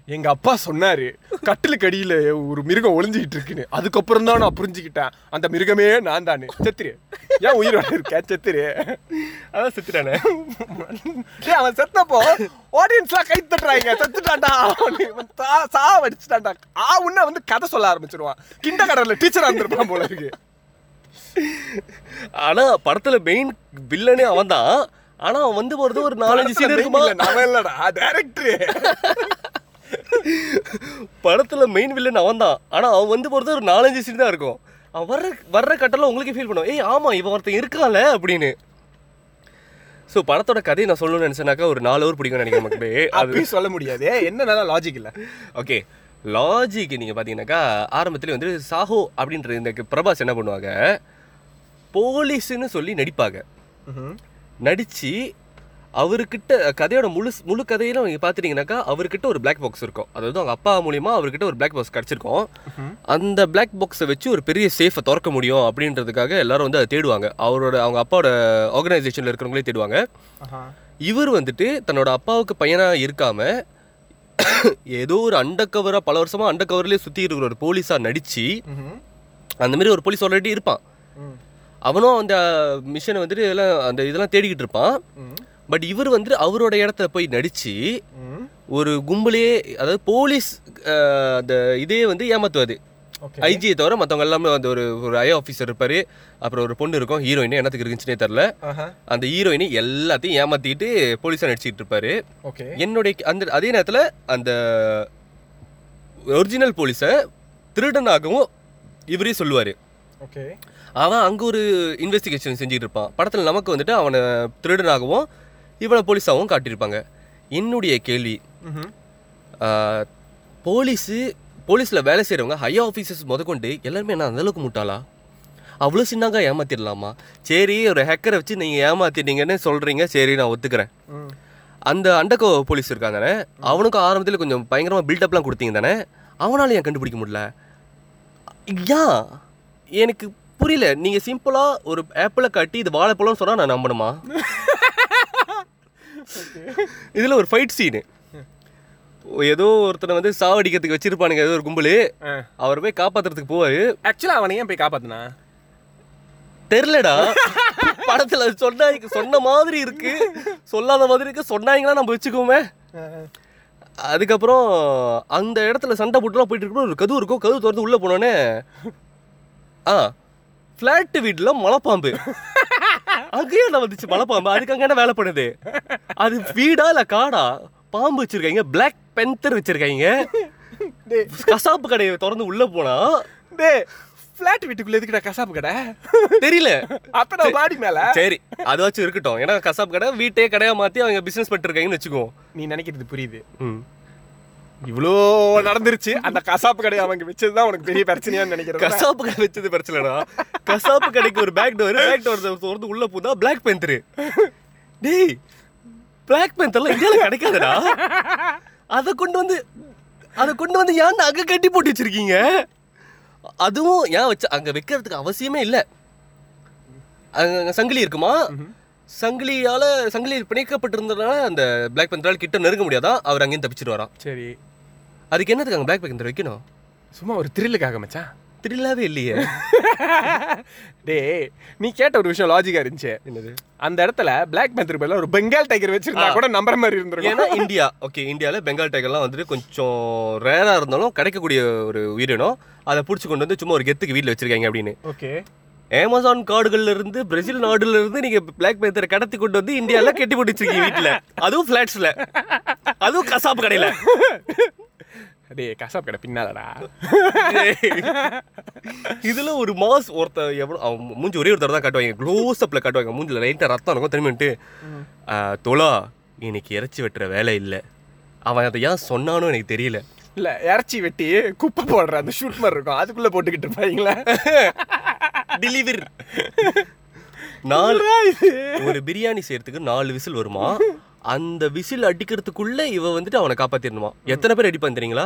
எங்க அப்பா சொன்னாரு கட்டிலுக்கு அடியில ஒரு மிருகம் ஒளிஞ்சுக்கிட்டு இருக்குன்னு. அதுக்கப்புறம் தான் நான் புரிஞ்சுக்கிட்டேன். அந்த மிருகமே நான் தானே செத்துரு. ஏன் உயிரோட இருக்க? செத்துரு. அதான் செத்துட்டானே. அவன் செத்தப்போ ஆடியன்ஸ்லாம் கை தட்டுறாங்க. செத்துட்டான்டா. சா- சாவடிச்சுட்டான்டா ஆ உன்ன வந்து கதை சொல்ல ஆரம்பிச்சிருவான். கிண்ட கடல்ல டீச்சரா இருந்திருப்பான் போல இருக்கு. ஆனா படத்துல மெயின் வில்லனே அவன் தான் ஆனா அவன் வந்து போறது ஒரு நாலஞ்சு சீன் இருக்குமா? இல்ல, அவன் இல்லடா டைரக்டர் படத்துல மெயின் வில்லன் அவன் தான் ஆனா அவன் வந்து போறது ஒரு நாலஞ்சு சீன் தான் இருக்கும். அவன் வர்ற வர்ற கட்டெல்லாம் உங்களுக்கு ஃபீல் பண்ணுவோம் ஏய் ஆமா இவன் ஒருத்தன் இருக்கான்ல அப்படின்னு. ஸோ படத்தோட கதையை நான் சொல்லணும்னு நினைச்சேனாக்கா ஒரு நாலு ஊர் பிடிக்கும்னு நினைக்கிறேன் மக்களே. (laughs) அது சொல்ல முடியாது. என்ன லாஜிக் இல்ல. ஓகே லாஜிக் நீங்கள் பார்த்தீங்கன்னாக்கா ஆரம்பத்தில் வந்து சாஹோ அப்படின்ற இந்த பிரபாஸ் என்ன பண்ணுவாங்க? போலீஸ்னு சொல்லி நடிப்பாங்க. நடித்து அவர்கிட்ட கதையோட முழு முழு கதையில நீங்கள் பார்த்துட்டீங்கன்னாக்கா அவர்கிட்ட ஒரு பிளாக் பாக்ஸ் இருக்கும். அதாவது அவங்க அப்பா மூலியமா அவர்கிட்ட ஒரு பிளாக் பாக்ஸ் கிடச்சிருக்கும். அந்த பிளாக் பாக்ஸை வச்சு ஒரு பெரிய சேஃபை திறக்க முடியும் அப்படின்றதுக்காக எல்லாரும் வந்து அதை தேடுவாங்க. அவரோட அவங்க அப்பாவோட ஆர்கனைசேஷனில் இருக்கிறவங்களே தேடுவாங்க. இவர் வந்துட்டு தன்னோட அப்பாவுக்கு பையனாக இருக்காம ஏதோ ஒரு அண்டர் கவராக பல வருஷமா அண்டர் கவர்லேயே சுற்றி இருக்கிற ஒரு போலீஸாக நடித்து அந்த மாதிரி ஒரு போலீஸ் ஆல்ரெடி இருப்பான். அவனும் அந்த மிஷனை வந்துட்டு எல்லாம் அந்த இதெல்லாம் தேடிக்கிட்டு இருப்பான். பட் இவர் வந்துட்டு அவரோட இடத்துல போய் நடித்து ஒரு கும்பலே அதாவது போலீஸ் அந்த இதே வந்து ஏமாத்துவாது ஐஜியை தவிர மற்றவங்க எல்லாமே அந்த ஒரு ஒரு ஐ ஆஃபீஸர் இருப்பார். அப்புறம் ஒரு பொண்ணு இருக்கும் ஹீரோயின் என்னத்துக்கு இருக்குச்சுனே தெரில அந்த ஹீரோயினை எல்லாத்தையும் ஏமாத்திட்டு போலீஸாக நடிச்சிட்டு இருப்பாரு. என்னுடைய அந்த அதே நேரத்தில் அந்த ஒரிஜினல் போலீஸை திருடனாகவும் இவரே சொல்லுவார். ஓகே. அவன் அங்கே ஒரு இன்வெஸ்டிகேஷன் செஞ்சுட்டு இருப்பான். படத்தில் நமக்கு வந்துட்டு அவனை திருடனாகவும் இவனை போலீஸாகவும் காட்டியிருப்பாங்க. என்னுடைய கேள்வி போலீஸு போலீஸில் வேலை செய்கிறவங்க ஹை ஆஃபீஸர்ஸ் முதற்கொண்டு எல்லாருமே என்ன அந்த அளவுக்கு முட்டாளா? அவ்வளோ சின்னாங்க ஏமாத்திடலாமா? சரி ஒரு ஹேக்கரை வச்சு நீங்கள் ஏமாத்திட்டீங்கன்னு சொல்கிறீங்க சரி நான் ஒத்துக்கிறேன். அந்த அண்டக்கோ போலீஸ் இருக்காங்க தானே? அவனுக்கும் ஆரம்பத்தில் கொஞ்சம் பயங்கரமாக பில்டப்லாம் கொடுத்தீங்க தானே? அவனால ஏன் கண்டுபிடிக்க முடியல? ஏன்? எனக்கு புரியல. நீங்கள் சிம்பிளாக ஒரு ஆப்பிளை காட்டி இது வாழைப்பழம்னு சொன்னால் நான் நம்பணுமா? (laughs) இதில் ஒரு ஃபைட் சீனு ஏதோ ஒருத்தனை வந்து சாவடிக்கிறதுக்கு வச்சிருப்பானுங்க ஏதோ ஒரு கும்பல். அவர் போய் காப்பாத்துறதுக்கு போவாரு. ஆக்சுவலா அவனை ஏன் போய் காப்பாத்தினா? தெரிலடா படத்துல அது சொன்னா சொன்ன மாதிரி இருக்கு. சொல்லாத மாதிரி இருக்கு. சொன்னாங்கன்னா நம்ம வச்சுக்கோமே அதுக்கப்புறம் அந்த இடத்துல சண்டை போட்டுலாம் போயிட்டு இருக்கணும் ஒரு கதவு இருக்கும். கதவு திறந்து உள்ள போனோடனே ஆ ஃப்ளாட் வீட்டில் மலைப்பாம்பு. அங்கேயே என்ன வந்துச்சு மலைப்பாம்பு. அதுக்கு அங்கே என்ன வேலை பண்ணுது? அது வீடா இல்லை காடா? பாம்பு வச்சிருக்காங்க Black பென்தர் வச்சிருக்காங்க. கசாப்பு கடையை திறந்து உள்ள போனா. டேய் ஃப்ளாட் வீட்டுக்குள்ள எதுக்குடா கசாப்பு கடை? தெரியல. அப்படா பாடி மேல. சரி அது வச்சு இருக்கட்டும். ஏன்னா கசாப்பு கடை வீட்டே கடையா மாத்தி அவங்க பிசினஸ் பண்ணிட்டு இருக்காங்கன்னு வச்சுக்கோ நீ நினைக்கிறது புரியுது. ம். இவ்வளோ நடந்துருச்சு. அந்த கசாப்பு கடை அவங்க வச்சதுதான் உனக்கு பெரிய பிரச்சனையான்னு நினைக்கிறேன் கசாப்பு கடை வச்சது பிரச்சனைடா. கசாப்பு கடைக்கு ஒரு பேக் டோர் பேக் டோர் திறந்து உள்ள போதா பிளாக் பேந்தர் டேய் பிளாக் பேந்தர்லாம் இந்தியாவில் கிடைக்காதுடா. அதை கொண்டு வந்து அதை கொண்டு வந்து ஏன் அங்க கட்டி போட்டு வச்சிருக்கீங்க? அதுவும் ஏன் வச்ச அங்க வைக்கிறதுக்கு அவசியமே இல்லை. அங்க சங்கிலி இருக்குமா? சங்கிலியால சங்கிலி பிணைக்கப்பட்டிருந்ததுனால அந்த பிளாக் பேந்தரால் கிட்ட நெருங்க முடியாதான் அவர் அங்கேயும் தப்பிச்சிட்டு வரான். சரி. அதுக்கு என்னதுக்கு அங்க பிளாக் பேந்தர் வைக்கணும்? சும்மா ஒரு த்ரில்லுக்காக மச்சான். திருவிழாவே இல்லையே. (laughs) டேய் நீ கேட்ட ஒரு விஷயம் லாஜிக்கா இருந்துச்சு. என்னது? அந்த இடத்துல பிளாக் பேந்தர் பேர்ல ஒரு பெங்கால் டைகர் வச்சிருந்தா. கூட நம்புற மாதிரி இருந்திருக்கும். ஏன்னா இந்தியா ஓகே இந்தியாவில் பெங்கால் டைகர்லாம் வந்துட்டு கொஞ்சம் ரேராக இருந்தாலும் கிடைக்கக்கூடிய ஒரு உயிரினம். அதை பிடிச்சி கொண்டு வந்து சும்மா ஒரு கெத்துக்கு வீட்டில் வச்சிருக்காங்க அப்படின்னு. ஓகே அமேசான் காடுகள்ல இருந்து பிரேசில் நாடுல இருந்து நீங்க பிளாக் பேந்தரை கடத்தி கொண்டு வந்து இந்தியால கட்டி போட்டு வச்சிருக்கீங்க வீட்டுல அதுவும் ஃபிளாட்ஸ்ல அதுவும் கசாப்பு கடையில. (laughs) டேய் கசாப் கடை பின்னாலடா. இதுல ஒரு மாஸ் ஒருத்த எவ்வளோ அவன் மூஞ்சி ஒரே ஒரு தடவை தான் காட்டுவாங்க. க்ளோஸ் அப்ல காட்டுவாங்க. மூஞ்சில லைட்டா ரத்தம் இருக்கும் திரும்பிட்டு தோலா இன்னைக்கு இறைச்சி வெட்டுற வேலை இல்லை. அவன் அதை ஏன் சொன்னானோ எனக்கு தெரியல. இல்ல இறைச்சி வெட்டி குப்பை போடுற அந்த ஷூட் மாதிரி இருக்கும். அதுக்குள்ள போட்டுக்கிட்டு இருப்பாங்களா? டெலிவர் நாலு ஒரு பிரியாணி செய்யறதுக்கு நாலு விசில் வருமா? அந்த விசில் அடிக்கிறதுக்குள்ள இவ வந்துட்டு அவனை காப்பாத்திடணுமா? எத்தனை பேர் அடிப்பான் தெரியுங்களா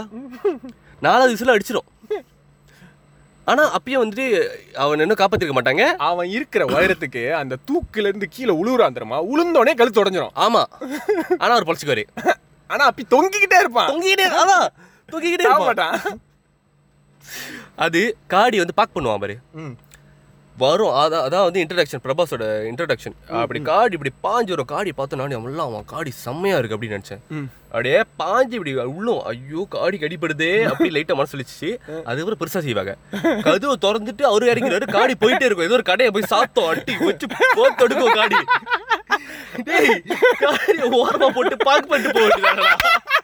நாலாவது விசில் அடிச்சிடும் ஆனா அப்பயும் வந்துட்டு அவன் இன்னும் காப்பாத்திருக்க மாட்டாங்க. அவன் இருக்கிற உயரத்துக்கு அந்த தூக்குல இருந்து கீழே உழுவுறான் தெரியுமா? உளுந்தோடனே கழுத்து உடஞ்சிரும். ஆமா. ஆனா அவர் பொழைச்சிக்குவாரு. ஆனா அப்படி தொங்கிக்கிட்டே இருப்பான். தொங்கிக்கிட்டே அதான் தொங்கிக்கிட்டே. மாட்டான். அது காடி வந்து பாக் பண்ணுவான் பாரு. வரும். அதான் அதான் வந்து இன்ட்ரடக்ஷன் பிரபாஸோட இன்ட்ரடக்ஷன் அப்படி காடி இப்படி பாஞ்சு வரும். காடி பார்த்து நானே அவன்லாம் அவன் காடி செம்மையா இருக்கு அப்படின்னு நினைச்சேன். அப்படியே பாஞ்சு இப்படி உள்ளும் ஐயோ காடி கடிப்படுதே அப்படி (laughs) லைட்டா மனசு வலிச்சு அதுக்கப்புறம் பெருசா செய்வாங்க. கதவை திறந்துட்டு அவரு இறங்கிறாரு காடி போயிட்டே இருக்கும். ஏதோ ஒரு கடையை போய் சாத்தோம். அட்டி வச்சு போத்தெடுக்கும் காடி. (laughs) டேய் காடி ஓரமா போட்டு பாக் பண்ணிட்டு போயிட்டு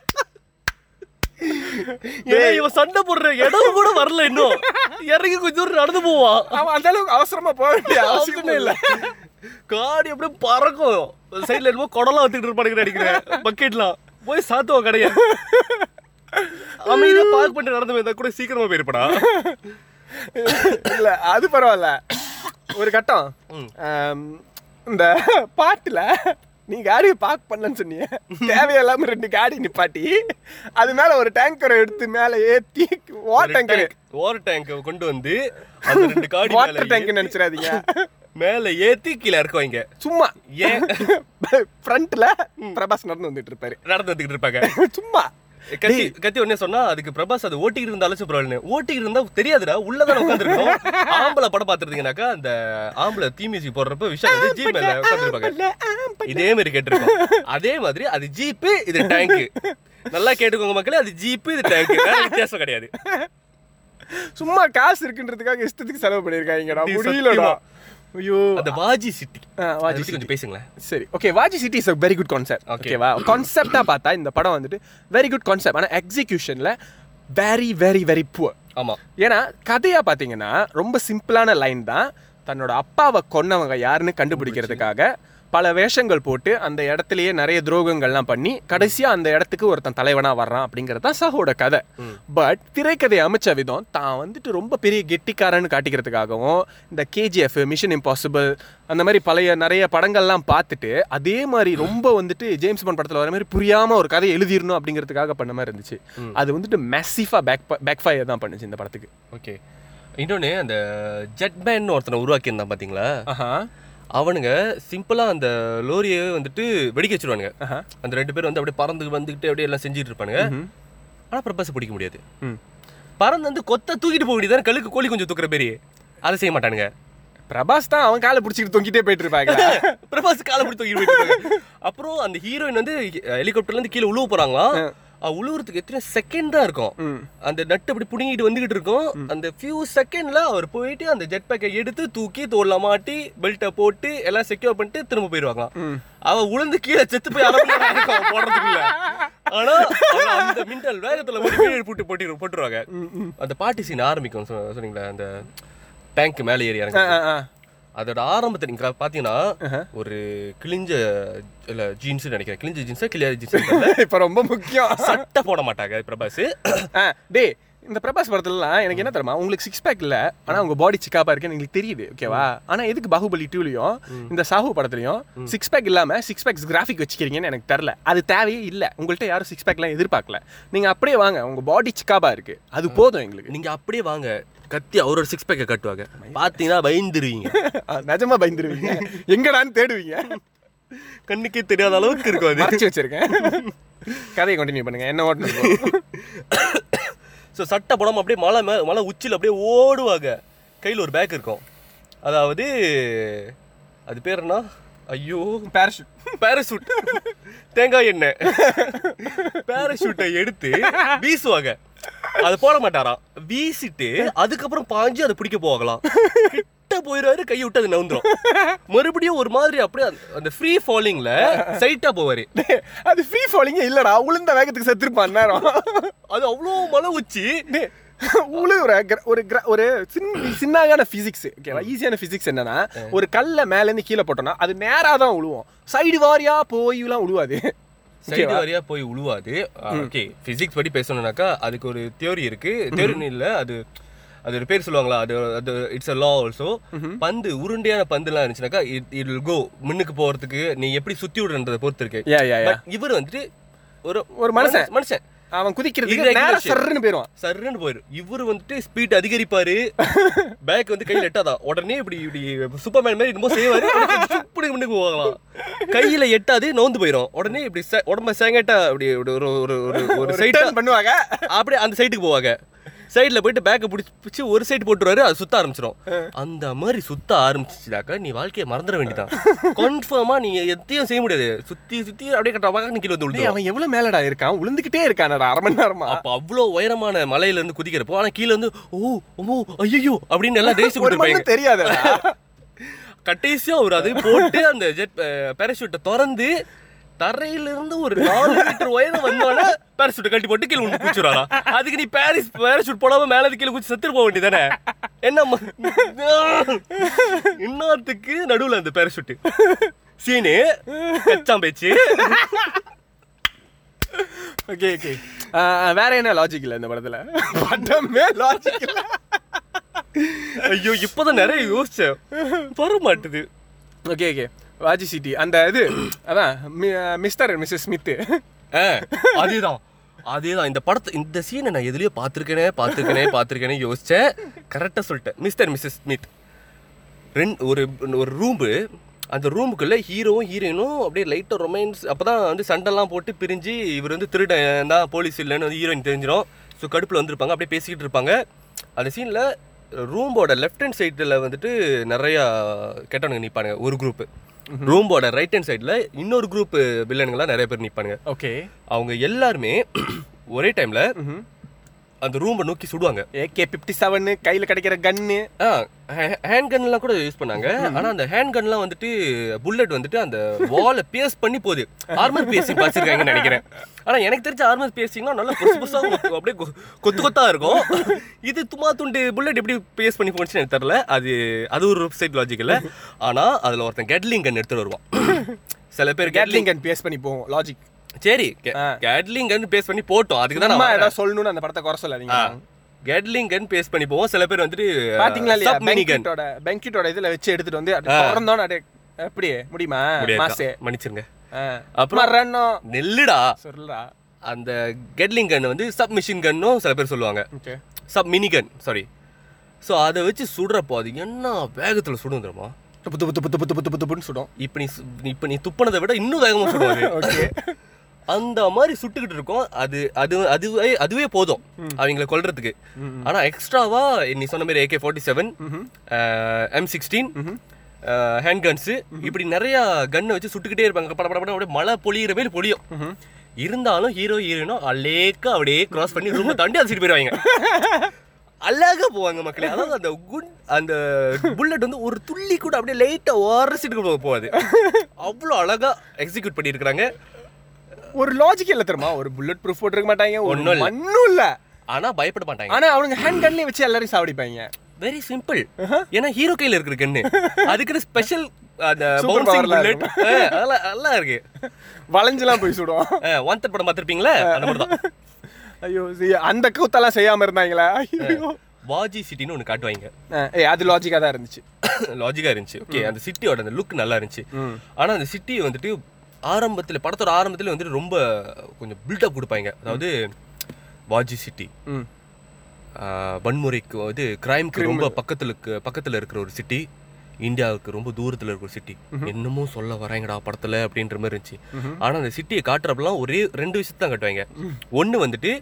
ஏன்னா இவன் சண்டை போடுற இடம் கூட வரல இன்னும். இறங்கி கொஞ்சம் தூரம் நடந்து போவான் அவன் அந்த அளவுக்கு அவசரமா போக வேண்டிய அவசியமே இல்ல. காடி அப்படியே பறக்கும். சைடுல என்னமோ குடலாம் வச்சுக்கிட்டு இருப்பானுங்க நினைக்கிறேன். பக்கெட்லாம் போய் சாத்துவோம் கடைய. அமைதியா பார்க் பண்ணிட்டு நடந்து போயிருந்தா கூட சீக்கிரமா போயிருப்படா இல்ல அது பரவாயில்ல. ஒரு கட்டம். இந்த பாட்டுல நீ காடியை பார்க் பண்ணலன்னு சொன்னீங்க தேவையில்லாம ரெண்டு காடி நிப்பாட்டி அது மேல ஒரு டேங்கரை எடுத்து மேல ஏத்தி வாட்டர் டேங்கர் வாட்டர் டேங்க் கொண்டு வந்து அந்த ரெண்டு காடி வாட்டர் டேங்க் நினைச்சிடாதீங்க. மேல ஏத்தி கீழே இறக்குவாங்க. சும்மா. ஏன்? (laughs) ஃப்ரண்ட்ல பிரபாஸ் நடந்து வந்துட்டு இருப்பாரு. நடந்து வந்துகிட்டு இருப்பாங்க. (laughs) சும்மா. கத்தி கத்தி உடனே சொன்னா அதுக்கு பிரபாஸ் அது ஓட்டிக்கிட்டு இருந்தாலும் பரவாயில்ல ஓட்டிக்கிட்டு இருந்தா தெரியாதுடா உள்ளதான உட்காந்துருக்கோம் ஆம்பளை படம் பார்த்துருந்தீங்கன்னாக்கா அந்த ஆம்பளை தீ மியூசிக் போடுறப்ப விஷயம் வந்து ஜீப் மேல உட்காந்துருப்பாங்க இதே மாதிரி கேட்டிருக்கோம். அதே மாதிரி அது ஜீப்பு இது டேங்க் நல்லா கேட்டுக்கோங்க மக்களே அது ஜீப்பு இது டேங்க் வித்தியாசம் கிடையாது. சும்மா காசு இருக்குன்றதுக்காக இஷ்டத்துக்கு செலவு பண்ணிருக்காங்கடா டேய், முடியலடா. ஐயோ. அந்த வாஜி சிட்டி. வாஜி கொஞ்சம் பேசுங்களேன். சரி okay வாஜி city is a very good concept. ஓகேவா கான்செப்டா பார்த்தா இந்த படம் வந்துட்டு வெரி குட் கான்செப்ட் ஆனால் எக்ஸிகியூஷன்ல வெரி வெரி வெரி புவர் ஆமா. ஏன்னா கதையா பார்த்தீங்கன்னா ரொம்ப சிம்பிளான லைன் தான். தன்னோட அப்பாவை கொன்னவங்க யாருன்னு கண்டுபிடிக்கிறதுக்காக பல வேஷங்கள் போட்டு அந்த இடத்துலயே நிறைய துரோகங்கள்லாம் பண்ணி கடைசியா அந்த இடத்துக்கு ஒருத்தன் தலைவனா வர்றான் அப்படிங்கிறது தான் சஹோட கதை. பட் திரைக்கதை அமைச்ச விதம் தான் வந்துட்டு ரொம்ப பெரிய கெட்டிக்காரன்னு காட்டிக்கிறதுக்காகவும் இந்த கேஜிஎஃப் மிஷன் இம்பாசிபிள் அந்த மாதிரி பழைய நிறைய படங்கள்லாம் பார்த்துட்டு அதே மாதிரி ரொம்ப வந்துட்டு ஜேம்ஸ் பாண்ட் படத்தில் வர மாதிரி புரியாம ஒரு கதை எழுதிடணும் அப்படிங்கிறதுக்காக பண்ண மாதிரி இருந்துச்சு. அது வந்துட்டு மெஸ்ஸிஃபா பேக் பேக் ஃபயர் தான் பண்ணுச்சு இந்த படத்துக்கு. ஓகே இன்னொன்னு அந்த ஜெட்மேன் ஒருத்தனை உருவாக்கியிருந்தான் பாத்தீங்களா? அவனுங்க சிம்பிளா அந்த லோரியை வந்துட்டு வெடிக்க வச்சிருவானுங்க. அந்த ரெண்டு பேர் வந்து அப்படியே பறந்து வந்துகிட்டு அப்படியே எல்லாம் செஞ்சுட்டு இருப்பானுங்க. ஆனா பிரபாஸ் பிடிக்க முடியாது. பறந்து வந்து கொத்த தூக்கிட்டு போக வேண்டியது கழுக்கு கோழி கொஞ்சம் தூக்குற பேரு. அதை செய்ய மாட்டானுங்க. பிரபாஸ் தான் அவன் காலை பிடிச்சிட்டு தொங்கிட்டே போயிட்டு இருப்பாங்க (laughs) பிரபாஸ் காலை பிடிச்சி தூக்கிட்டு போயிட்டு. அப்புறம் அந்த ஹீரோயின் வந்து ஹெலிகாப்டர்ல இருந்து கீழே உழுவ போறாங்களாம். உழுவுறதுக்கு எத்தனை செகண்ட் தான் இருக்கும். அந்த நட்டு அப்படி புடுங்கிட்டு வந்துகிட்டு இருக்கும். அந்த ஃபியூ செகண்ட்ல அவர் போயிட்டு அந்த ஜெட் பேக்கை எடுத்து தூக்கி தோல்ல மாட்டி பெல்ட்டை போட்டு எல்லாம் செக்யூர் பண்ணிட்டு திரும்ப போயிடுவாங்களாம். ம். அவ உளுந்து கீழே செத்து போய் அவன் போடுறதுக்குள்ள ஆனா அந்த மின்னல் வேகத்துல கீழே போட்டு போட்டு போட்டுருவாங்க. அந்த பாட்டி சீன் ஆரம்பிக்கும் சொன்னீங்களா அந்த டேங்க் மேலே ஏறி இறங்க. அதோட ஆரம்பத்தை நீங்க பாத்தீங்கன்னா ஒரு கிழிஞ்ச இல்ல ஜீன்ஸ் நினைக்கிறேன். கிழிஞ்ச ஜீன்ஸா கிளியாத ஜீன்ஸ் இப்ப ரொம்ப முக்கியம். சட்டை போட மாட்டாங்க பிரபாஸ். டேய் இந்த பிரபாஸ் படத்துலலாம் எனக்கு என்ன தெரியுமா உங்களுக்கு சிக்ஸ் பேக் இல்ல ஆனா உங்க பாடி சிக்காப்பா இருக்குன்னு எங்களுக்கு தெரியுது ஓகேவா ஆனா எதுக்கு பாகுபலி டூலையும் இந்த சாஹு படத்துலயும் சிக்ஸ் பேக் இல்லாம சிக்ஸ் பேக்ஸ் கிராஃபிக் வச்சுக்கிறீங்கன்னு எனக்கு தெரியல. அது தேவையே இல்ல. உங்கள்ட்ட யாரும் சிக்ஸ் பேக்லாம் எதிர்பார்க்கல. நீங்க அப்படியே வாங்க உங்க பாடி சிக்காப்பா இருக்கு. அது போதும் எங்களுக்கு. நீங்க அப்படியே வாங்க. கத்தி அவரோட சிக்ஸ் பேக்கை கட்டுவாங்க. பாத்தீங்கன்னா பயந்துருவீங்க. (laughs) நிஜமா பயந்துருவீங்க. எங்கடான்னு தேடுவீங்க. கண்ணுக்கே தெரியாத அளவுக்கு இருக்கும் அது. மறைச்சு வச்சிருக்கேன். கதையை கண்டினியூ பண்ணுங்க. என்ன ஓட்டணும் ஸோ (coughs) சட்டை போடாமல் அப்படியே மலை மே மலை உச்சியில் அப்படியே ஓடுவாங்க. கையில் ஒரு பேக் இருக்கும். அதாவது அது பேர் என்ன? ஐயோ. பேரஷூட் பேராஷூட் தேங்காய் எண்ணெய். பேராஷூட்டை எடுத்து வீசுவாங்க. அது போட மாட்டாராம். வீசிட்டு அதுக்கப்புறம் பாஞ்சு அதை பிடிக்க போகலாம். கிட்ட போயிடுவாரு கை விட்டு அது நவுந்துரும். மறுபடியும் ஒரு மாதிரி அப்படியே அந்த- ஃப்ரீ ஃபாலிங்ல சைட்டா போவாரு. அது ஃப்ரீ ஃபாலிங்க இல்லடா உளுந்த வேகத்துக்கு செத்துருப்பான் நேரம் அது அவ்வளோ மலை உச்சி உழுவுற ஒரு ஒரு சின்ன சின்னான பிசிக்ஸ் ஓகேவா ஈஸியான பிசிக்ஸ் என்னன்னா ஒரு கல்ல மேல இருந்து கீழே போட்டோம்னா அது நேரா தான் உழுவும். சைடு வாரியா போய்லாம் உழுவாது. சைடு வரையா போய் உழுவாது. ஓகே பிசிக்ஸ் படி பேசணும்னாக்கா அதுக்கு ஒரு தியோரி இருக்கு. தியோரி இல்ல அது அது பேர் சொல்லுவாங்களா? அது அது இட்ஸ் அ லா ஆல்சோ பந்து உருண்டையான பந்துலாம் இருந்துச்சுனாக்கா இட் இட் கோ முன்னுக்கு போறதுக்கு நீ எப்படி சுத்தி விடுறன்றதை பொறுத்து இருக்கு. இவர் வந்துட்டு ஒரு ஒரு மனுஷன். மனுஷன். அவன் குதிக்கிறதுக்கு Irregular நேரா shape. சர்ன்னு போயிடுவான் சர்ன்னு போயிரும். இவர் வந்துட்டு ஸ்பீட் அதிகரிப்பாரு. பேக் வந்து கையில எட்டாதான் உடனே இப்படி இப்படி சூப்பர்மேன் மாதிரி என்னமோ செய்வாரு. இப்படி முன்னுக்கு போகலாம். கையில எட்டாது நோந்து போயிரும். உடனே இப்படி உடம்ப சேங்கட்டா அப்படி இப்படி ஒரு ஒரு ஒரு ரிட்டர்ன் பண்ணுவாங்க. அப்படியே அந்த சைடுக்கு போவாங்க. சைடுல போயிட்டு பேக்கை பிடிச்சி ஒரு சைடு போட்டுருவாரு அது சுத்த ஆரம்பிச்சிடும் அந்த மாதிரி சுத்த ஆரம்பிச்சிச்சுனாக்கா நீ வாழ்க்கையை மறந்துட வேண்டியதான் கன்ஃபார்மா (laughs) நீ எதையும் செய்ய முடியாது. சுத்தி சுத்தி அப்படியே கட்ட பக்கம் கீழே வந்து அவன் எவ்வளவு மேலடா இருக்கான்? உளுந்துகிட்டே இருக்கானடா அரை மணி நேரமா? அப்ப அவ்வளோ உயரமான மலையில இருந்து குதிக்கிறப்போ ஆனா கீழ இருந்து ஓ ஓ ஐயோ அப்படின்னு எல்லாம் (laughs) ரேஸ் கொடுத்துருப்பாங்க மண்ணு தெரியாதடா. (laughs) கடைசியா அவர் அது போட்டு அந்த ஜெட் பேராஷூட்டை திறந்து தரையில இருந்து ஒரு நாலு மீட்டர் உயரம் வந்தோடனே பேராஷூட்டை கட்டி போட்டு கீழே உண்டு குச்சிடுறாரா அதுக்கு நீ பாரிஸ் பேராஷூட் போடாம மேல இருந்து கீழே குச்சி செத்துட்டு போக வேண்டியதானே என்ன இன்னொருத்துக்கு நடுவுல அந்த பேராஷூட் சீனு கச்சான் பேச்சு ஓகே ஓகே வேற என்ன லாஜிக் இல்ல இந்த படத்துல? படமே லாஜிக் இல்ல. ஐயோ இப்பதான் நிறைய யோசிச்சேன். வர மாட்டுது. ஓகே ஓகே வாஜி சிட்டி அந்த இது அதான் மிஸ்டர் மிஸ்ஸஸ் ஸ்மித் அதேதான். அதேதான். இந்த படத்தை இந்த சீனை நான் எதுலயோ பார்த்துருக்கேனே பார்த்துருக்கேனே பார்த்துருக்கேனே யோசிச்சேன் கரெக்டாக சொல்லிட்டேன். Mr Mrs Smith. ரெண்டு ஒரு ஒரு ரூம்பு. அந்த ரூமுக்குள்ளே ஹீரோவும் ஹீரோயினும் அப்படியே லைட்டாக ரொமான்ஸ் அப்போ தான் வந்து சண்டைலாம் போட்டு பிரிஞ்சு இவர் வந்து திருடன் தான் போலீஸ் இல்லைன்னு வந்து ஹீரோயின் தெரிஞ்சிடும் ஸோ கடுப்பில் வந்திருப்பாங்க அப்படியே பேசிக்கிட்டு இருப்பாங்க. அந்த சீனில் ரூம்போட லெஃப்ட் ஹேண்ட் சைடில் வந்துட்டு நிறையா கெட்டவனுங்க நிற்பானுங்க ஒரு குரூப்பு ரூம்போட ரைட் ஹேண்ட் சைடில் இன்னொரு குரூப் வில்லனுங்களாம் நிறைய பேர் நிற்பானுங்க ஓகே அவங்க எல்லாருமே (clears throat) ஒரே டைம்ல அந்த ரூமை நோக்கி சுடுவாங்க. ஏகே பிப்டி செவன் கையில கிடைக்கிற கன்னு. ஹேண்ட் கன்லாம் கூட யூஸ் பண்ணாங்க. ஆனா அந்த ஹேண்ட் கன்லாம் வந்துட்டு புல்லட் வந்துட்டு அந்த வாலை பேஸ் பண்ணி போகுது. ஆர்மர் பேசிங் பார்த்துருக்காங்கன்னு நினைக்கிறேன். ஆனா எனக்கு தெரிஞ்ச ஆர்மர் பேசிங்னா நல்லா புதுசு புதுசா கொ- அப்படியே கொத்து கொத்தா இருக்கும். இது துமா துண்டு புல்லட் எப்படி பேஸ் பண்ணி போச்சுன்னு எனக்கு தெரியல. அது அது ஒரு சைட் லாஜிக் இல்ல. ஆனா அதுல ஒருத்தன் கெட்லிங் கன் எடுத்துட்டு வருவான். சில பேர் கெட்லிங் கேட்லிங் கன் பேஸ் பண்ணி போவோம் லாஜிக் சரி ஆ. கெட்லிங் கன் பேஸ் பண்ணி போட்டோம். அதுக்கு தான் நான் ஏதாவது சொல்லணும்னு அந்த படத்தை குறை சொல்லாதீங்க. கெட்லிங் கன் பேஸ் பண்ணி போவோம். சில பேர் வந்துட்டு பாத்தீங்களா இல்லையா? பெங்கிட்டோட பெங்கிட்டோட இதுல வச்சு எடுத்துட்டு வந்து திறந்தோன்னு அப்படியே எப்படி முடியுமா? மாசே. மன்னிச்சிருங்க. அப்புறம் நெல்லுடா. சொல்லுடா. அந்த கெட்லிங் கன் வந்து சப் மிஷின் கன்னும் சில பேர் சொல்லுவாங்க. Sub mini gun sorry so அதை வச்சு சுடுறப்போ அது என்ன வேகத்தில் சுடும் தெரியுமா? துப்பு துப்பு துப்பு துப்பு துப்பு துப்புன்னு சுடும். இப்போ நீ இப்போ நீ துப்புனதை விட இன்னும் வேகமாக சுடுவாது (laughs) ஓகே. அந்த மாதிரி சுட்டுக்கிட்டு இருக்கோம். அது அது அதுவே அதுவே போதும். அவங்கள கொல்றதுக்கு. ஆனா எக்ஸ்ட்ராவா நீ சொன்ன மாதிரி AK forty seven M sixteen hand guns இப்படி நிறைய கன்னை வச்சு சுட்டுக்கிட்டே இருப்பாங்க. பட பட பட அப்படியே மழை பொழியிற மாதிரி பொழியும். இருந்தாலும் ஹீரோ ஹீரோயினும் அலேக்கா அப்படியே கிராஸ் பண்ணி ரூமை தாண்டி அதை போயிடுவாங்க (laughs) அழகா போவாங்க மக்களே. அதாவது அந்த குட் அந்த புல்லட் வந்து ஒரு துள்ளி கூட அப்படியே லைட்டா உரசிட்டு போ- போகாது. (laughs) அவ்வளோ அழகா எக்ஸிக்யூட் பண்ணியிருக்கிறாங்க. ஒரு லாஜிக் இல்ல தெரியுமா? ஒரு புல்லட் ப்ரூஃப் போட்டுருக்க மாட்டாங்க ஒண்ணும் ஒன்னும் இல்ல. ஆனா பயப்பட மாட்டாங்க. ஆனா அவனுங்க ஹேண்ட் கன்லயே வச்சு எல்லாரையும் சாவடிப்பாங்க. வெரி சிம்பிள் ஏன்னா ஹீரோ கையில இருக்கிற கண்ணு. அதுக்குன்னு ஸ்பெஷல் அந்த பவுன்சிங் புல்லட் நல்லா இருக்கு. வளைஞ்செல்லாம் போய் சுடும். வாந்தட் படம் பார்த்திருப்பீங்களா? அந்த தான். ஐயோ அந்த கூத்தெல்லாம் செய்யாம இருந்தாங்களா. ஐயோ. வாஜி சிட்டின்னு ஒன்று காட்டுவாங்க. ஏ அது லாஜிக்கா தான் இருந்துச்சு. லாஜிக்கா இருந்துச்சு. ஓகே அந்த சிட்டியோட அந்த லுக் நல்லா இருந்துச்சு. ஆனா அந்த சிட்டி வந்துட்டு ஆரம்பத்துல படத்தோட ஆரம்பத்துல வந்துட்டு ரொம்ப கொஞ்சம் பில்டப் கொடுப்பாங்க. அதாவது வாஜி சிட்டி. வன்முறைக்கு இது கிரைம்க்கு ரொம்ப பக்கத்துல பக்கத்துல இருக்கிற ஒரு சிட்டி இந்தியாவுக்கு ரொம்ப தூரத்துல இருக்கிற சிட்டி என்னமோ சொல்ல வராங்கடா படத்துல அப்படின்ற மாதிரி இருந்துச்சு. ஆனா அந்த சிட்டியை காட்டுறப்பெல்லாம் ஒரே ரெண்டு விஷயத்தை தான் காட்டுவாங்க. ஒண்ணு வந்துட்டு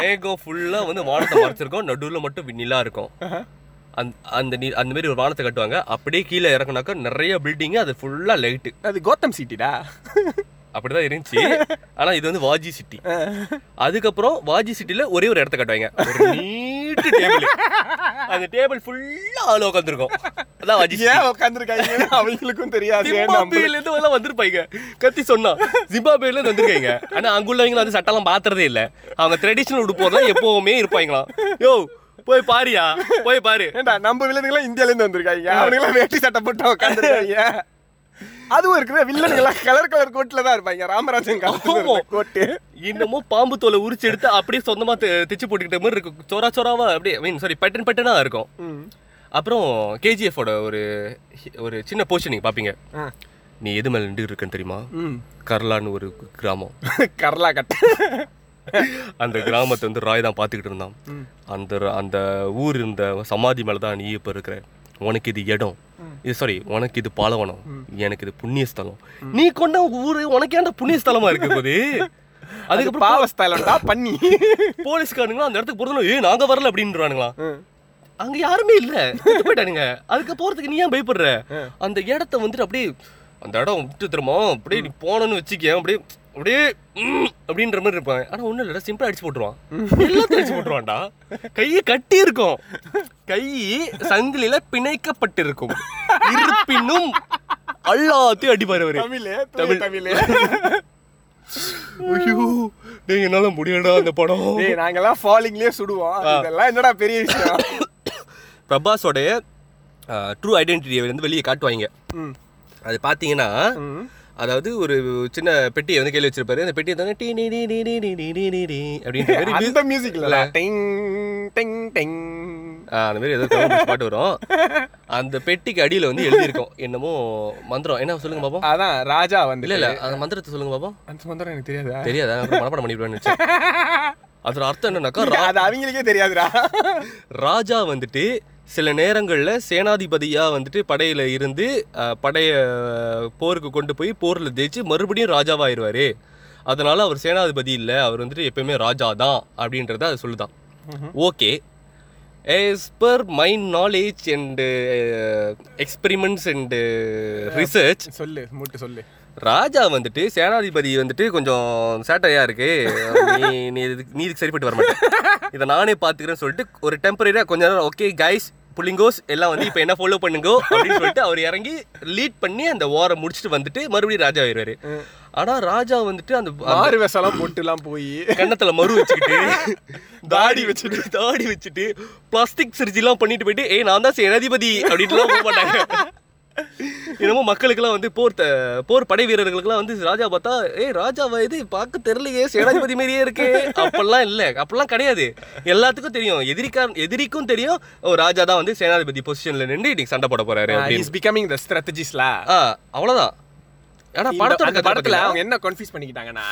மேகம் ஃபுல்லா வந்து வானத்தை மறைச்சிருக்கும். நடுவுல மட்டும் நிலா இருக்கும். அந்த அந்த நீ அந்த மாதிரி ஒரு வானத்தை கட்டுவாங்க. அப்படியே கீழே இறக்குனாக்கா நிறைய பில்டிங் அது ஃபுல்லா லைட்டு அது கோத்தம் சிட்டிடா அப்படிதான் இருந்துச்சு. ஆனா இது வந்து வாஜி சிட்டி அதுக்கப்புறம் வாஜி சிட்டில ஒரே ஒரு இடத்த கட்டுவாங்க. நீட்டு டேபிள் அந்த டேபிள் ஃபுல்லா ஆள் உட்காந்துருக்கும் அதான் வாஜி ஏன் உட்காந்துருக்காங்க அவங்களுக்கும் தெரியாது. ஜிம்பாபேல இருந்து எல்லாம் வந்திருப்பாங்க கத்தி சொன்னா ஜிம்பாபேல இருந்து வந்திருக்காங்க ஆனா அங்குள்ளவங்க வந்து சட்டம்லாம் பாத்துறதே இல்ல. அவங்க ட்ரெடிஷனல் உடுப்போம் எப்பவுமே இருப்பாங்களாம் யோ போய் பாரியா? போய் பாரு. ஏண்டா நம்ம வில்லனுங்களாம் இந்தியால இருந்து வந்திருக்காங்க அவனுங்களாம் வேட்டி சட்டை போட்டு உட்காந்துருக்காங்க அதுவும் இருக்கிற வில்லனுங்களாம் கலர் கலர் கோட்ல தான் இருப்பாங்க ராமராஜன் கோட்டு இன்னமும் பாம்பு தோலை உரிச்சு எடுத்து அப்படியே சொந்தமா தி- திச்சு போட்டுக்கிட்ட மாதிரி இருக்கும். சோரா சோராவா அப்படியே மீன் சாரி பட்டன் பட்டனா இருக்கும். அப்புறம் கேஜிஎஃபோட ஒரு ஒரு சின்ன போர்ஷன் நீங்க பாப்பீங்க. ஆ. நீ எது மேல நின்று இருக்கன்னு தெரியுமா? கர்லான்னு ஒரு கிராமம். கரலா கட்டை. அந்த கிராமத்தை வந்து ராய் தான் பார்த்துக்கிட்டு இருந்தான். அந்த அந்த ஊர் இருந்த சமாதி மேல தான் நீ இப்போ இருக்கிற. உனக்கு இது இடம். இது சாரி உனக்கு இது பாலவனம். எனக்கு இது புண்ணிய ஸ்தலம் நீ கொண்ட ஊரு உனக்கு ஏன்டா புண்ணிய ஸ்தலமா இருக்கு போது? (laughs) அதுக்கு அதுக்கப்புறம் பாவஸ்தாலண்டா பண்ணி. (laughs) போலீஸ்காரனுங்க அந்த இடத்துக்கு போறதுல ஏய் நாங்க வரல அப்படின்றானுங்களா. அங்க யாருமே இல்ல. போயிட்டானுங்க. அதுக்கு போறதுக்கு நீ ஏன் பயப்படுற? அந்த இடத்த வந்துட்டு அப்படியே அந்த இடம் விட்டு திரும்ப அப்படியே நீ போனன்னு வச்சுக்க அப்படியே அப்படியே அப்படின்ற மாதிரி இருப்பாங்க ஆனா ஒண்ணும் இல்ல சிம்பிளா அடிச்சு போட்டுருவான். எல்லாத்தையும் அடிச்சு போட்டுருவான்டா. கையை கட்டி இருக்கும் கை சங்கிலில பிணைக்கப்பட்டிருக்கும். இருப்பினும் எல்லாத்தையும் அடிப்பாரு அவரு. தமிழே தமிழே. ஐயோ டேய் என்னால முடியலடா அந்த படம். டேய் நாங்கெல்லாம் ஃபாலிங்லயே சுடுவோம். இதெல்லாம் என்னடா பெரிய விஷயம்? பிரபாஸோடைய ட்ரூ ஐடென்டிட்டியை வந்து வெளியே காட்டுவாங்க. அது பார்த்தீங்கன்னா. அதாவது ஒரு சின்ன பெட்டியை வந்து கையில் வச்சிருப்பாரு. அந்த பெட்டியை தானே டீ நீ நீ நீ நீ நீ நீ நீ நீ அப்படின்ற (laughs) மாதிரி அந்த மியூசிக்ல டிங் டிங் டிங். அந்த மாதிரி ஏதோ பாட்டு வரும். அந்த பெட்டிக்கு அடியில வந்து எழுதியிருக்கோம். என்னமோ மந்திரம். என்ன சொல்லுங்க பாப்போம்? அதான் ராஜா வந்து இல்ல இல்ல. அந்த மந்திரத்தை சொல்லுங்க பாப்போம். அந்த மந்திரம் எனக்கு தெரியாதா? தெரியாதா? மனப்பாடம் பண்ணிடுவேன்னு நினைச்சேன். (laughs) அதோட அர்த்தம் என்னன்னாக்கா அது அவங்களுக்கே தெரியாதுடா. ராஜா வந்துட்டு சில நேரங்கள்ல சேனாதிபதியா வந்துட்டு படையில இருந்து படைய போருக்கு கொண்டு போய் போர்ல ஜெயிச்சு மறுபடியும் ராஜாவாயிருவாரு. அதனால அவர் சேனாதிபதி இல்ல. அவர் வந்துட்டு எப்பயுமே ராஜா தான் அப்படின்றத அது சொல்லுதான். Okay. As per my knowledge and uh, experiments and uh, research சொல்லு மூட்டு சொல்லு. ராஜா வந்துட்டு சேனாதிபதி வந்துட்டு கொஞ்சம் சேட்டையா இருக்கு. நீ நீ இதுக்கு நீ இதுக்கு சரிப்பட்டு வர மாட்டேன் இதை நானே பார்த்துக்கிறேன்னு சொல்லிட்டு ஒரு டெம்பரரியா கொஞ்ச நேரம் ஓகே கைஸ் புள்ளிங்கோஸ் எல்லாம் வந்து இப்போ என்ன ஃபாலோ பண்ணுங்க அப்படின்னு சொல்லிட்டு அவர் இறங்கி லீட் பண்ணி அந்த வாரை முடிச்சுட்டு வந்துட்டு மறுபடியும் ராஜா ஆயிடுவாரு ஆனா ராஜா வந்துட்டு அந்த வேஷம்லாம் போட்டு எல்லாம் போய். கன்னத்துல மறு வச்சுக்கிட்டு (laughs) தாடி வச்சுட்டு. தாடி வச்சுட்டு பிளாஸ்டிக் சர்ஜரிலாம் பண்ணிட்டு போயிட்டு ஏய் நான் தான் சேனாதிபதி அப்படின்ட்டுலாம் போக மாட்டாங்க. என்னமோ மக்களுக்கெல்லாம் வந்து போர் போர் படை வீரர்களுக்கெல்லாம் வந்து ராஜா பார்த்தா ஏய் ராஜாவா இது பார்க்க தெரியலையே சேனாதிபதி மாதிரியே இருக்கு. அப்பெல்லாம் இல்ல அப்பெல்லாம் கிடையாது. எல்லாத்துக்கும் தெரியும். எதிரிக்கா எதிரிக்கும் தெரியும். ஓ ராஜா தான் வந்து சேனாதிபதி பொசிஷன்ல நின்று இன்னைக்கு சண்டை போட போறாரு இஸ் பிகமிங் த ஸ்ட்ராட்டஜிஸ்ல ஆ அவ்வளவுதான். ஆனா படத்தோட படத்துல? அவங்க என்ன கன்ஃபியூஸ் பண்ணிக்கிட்டாங்கன்னா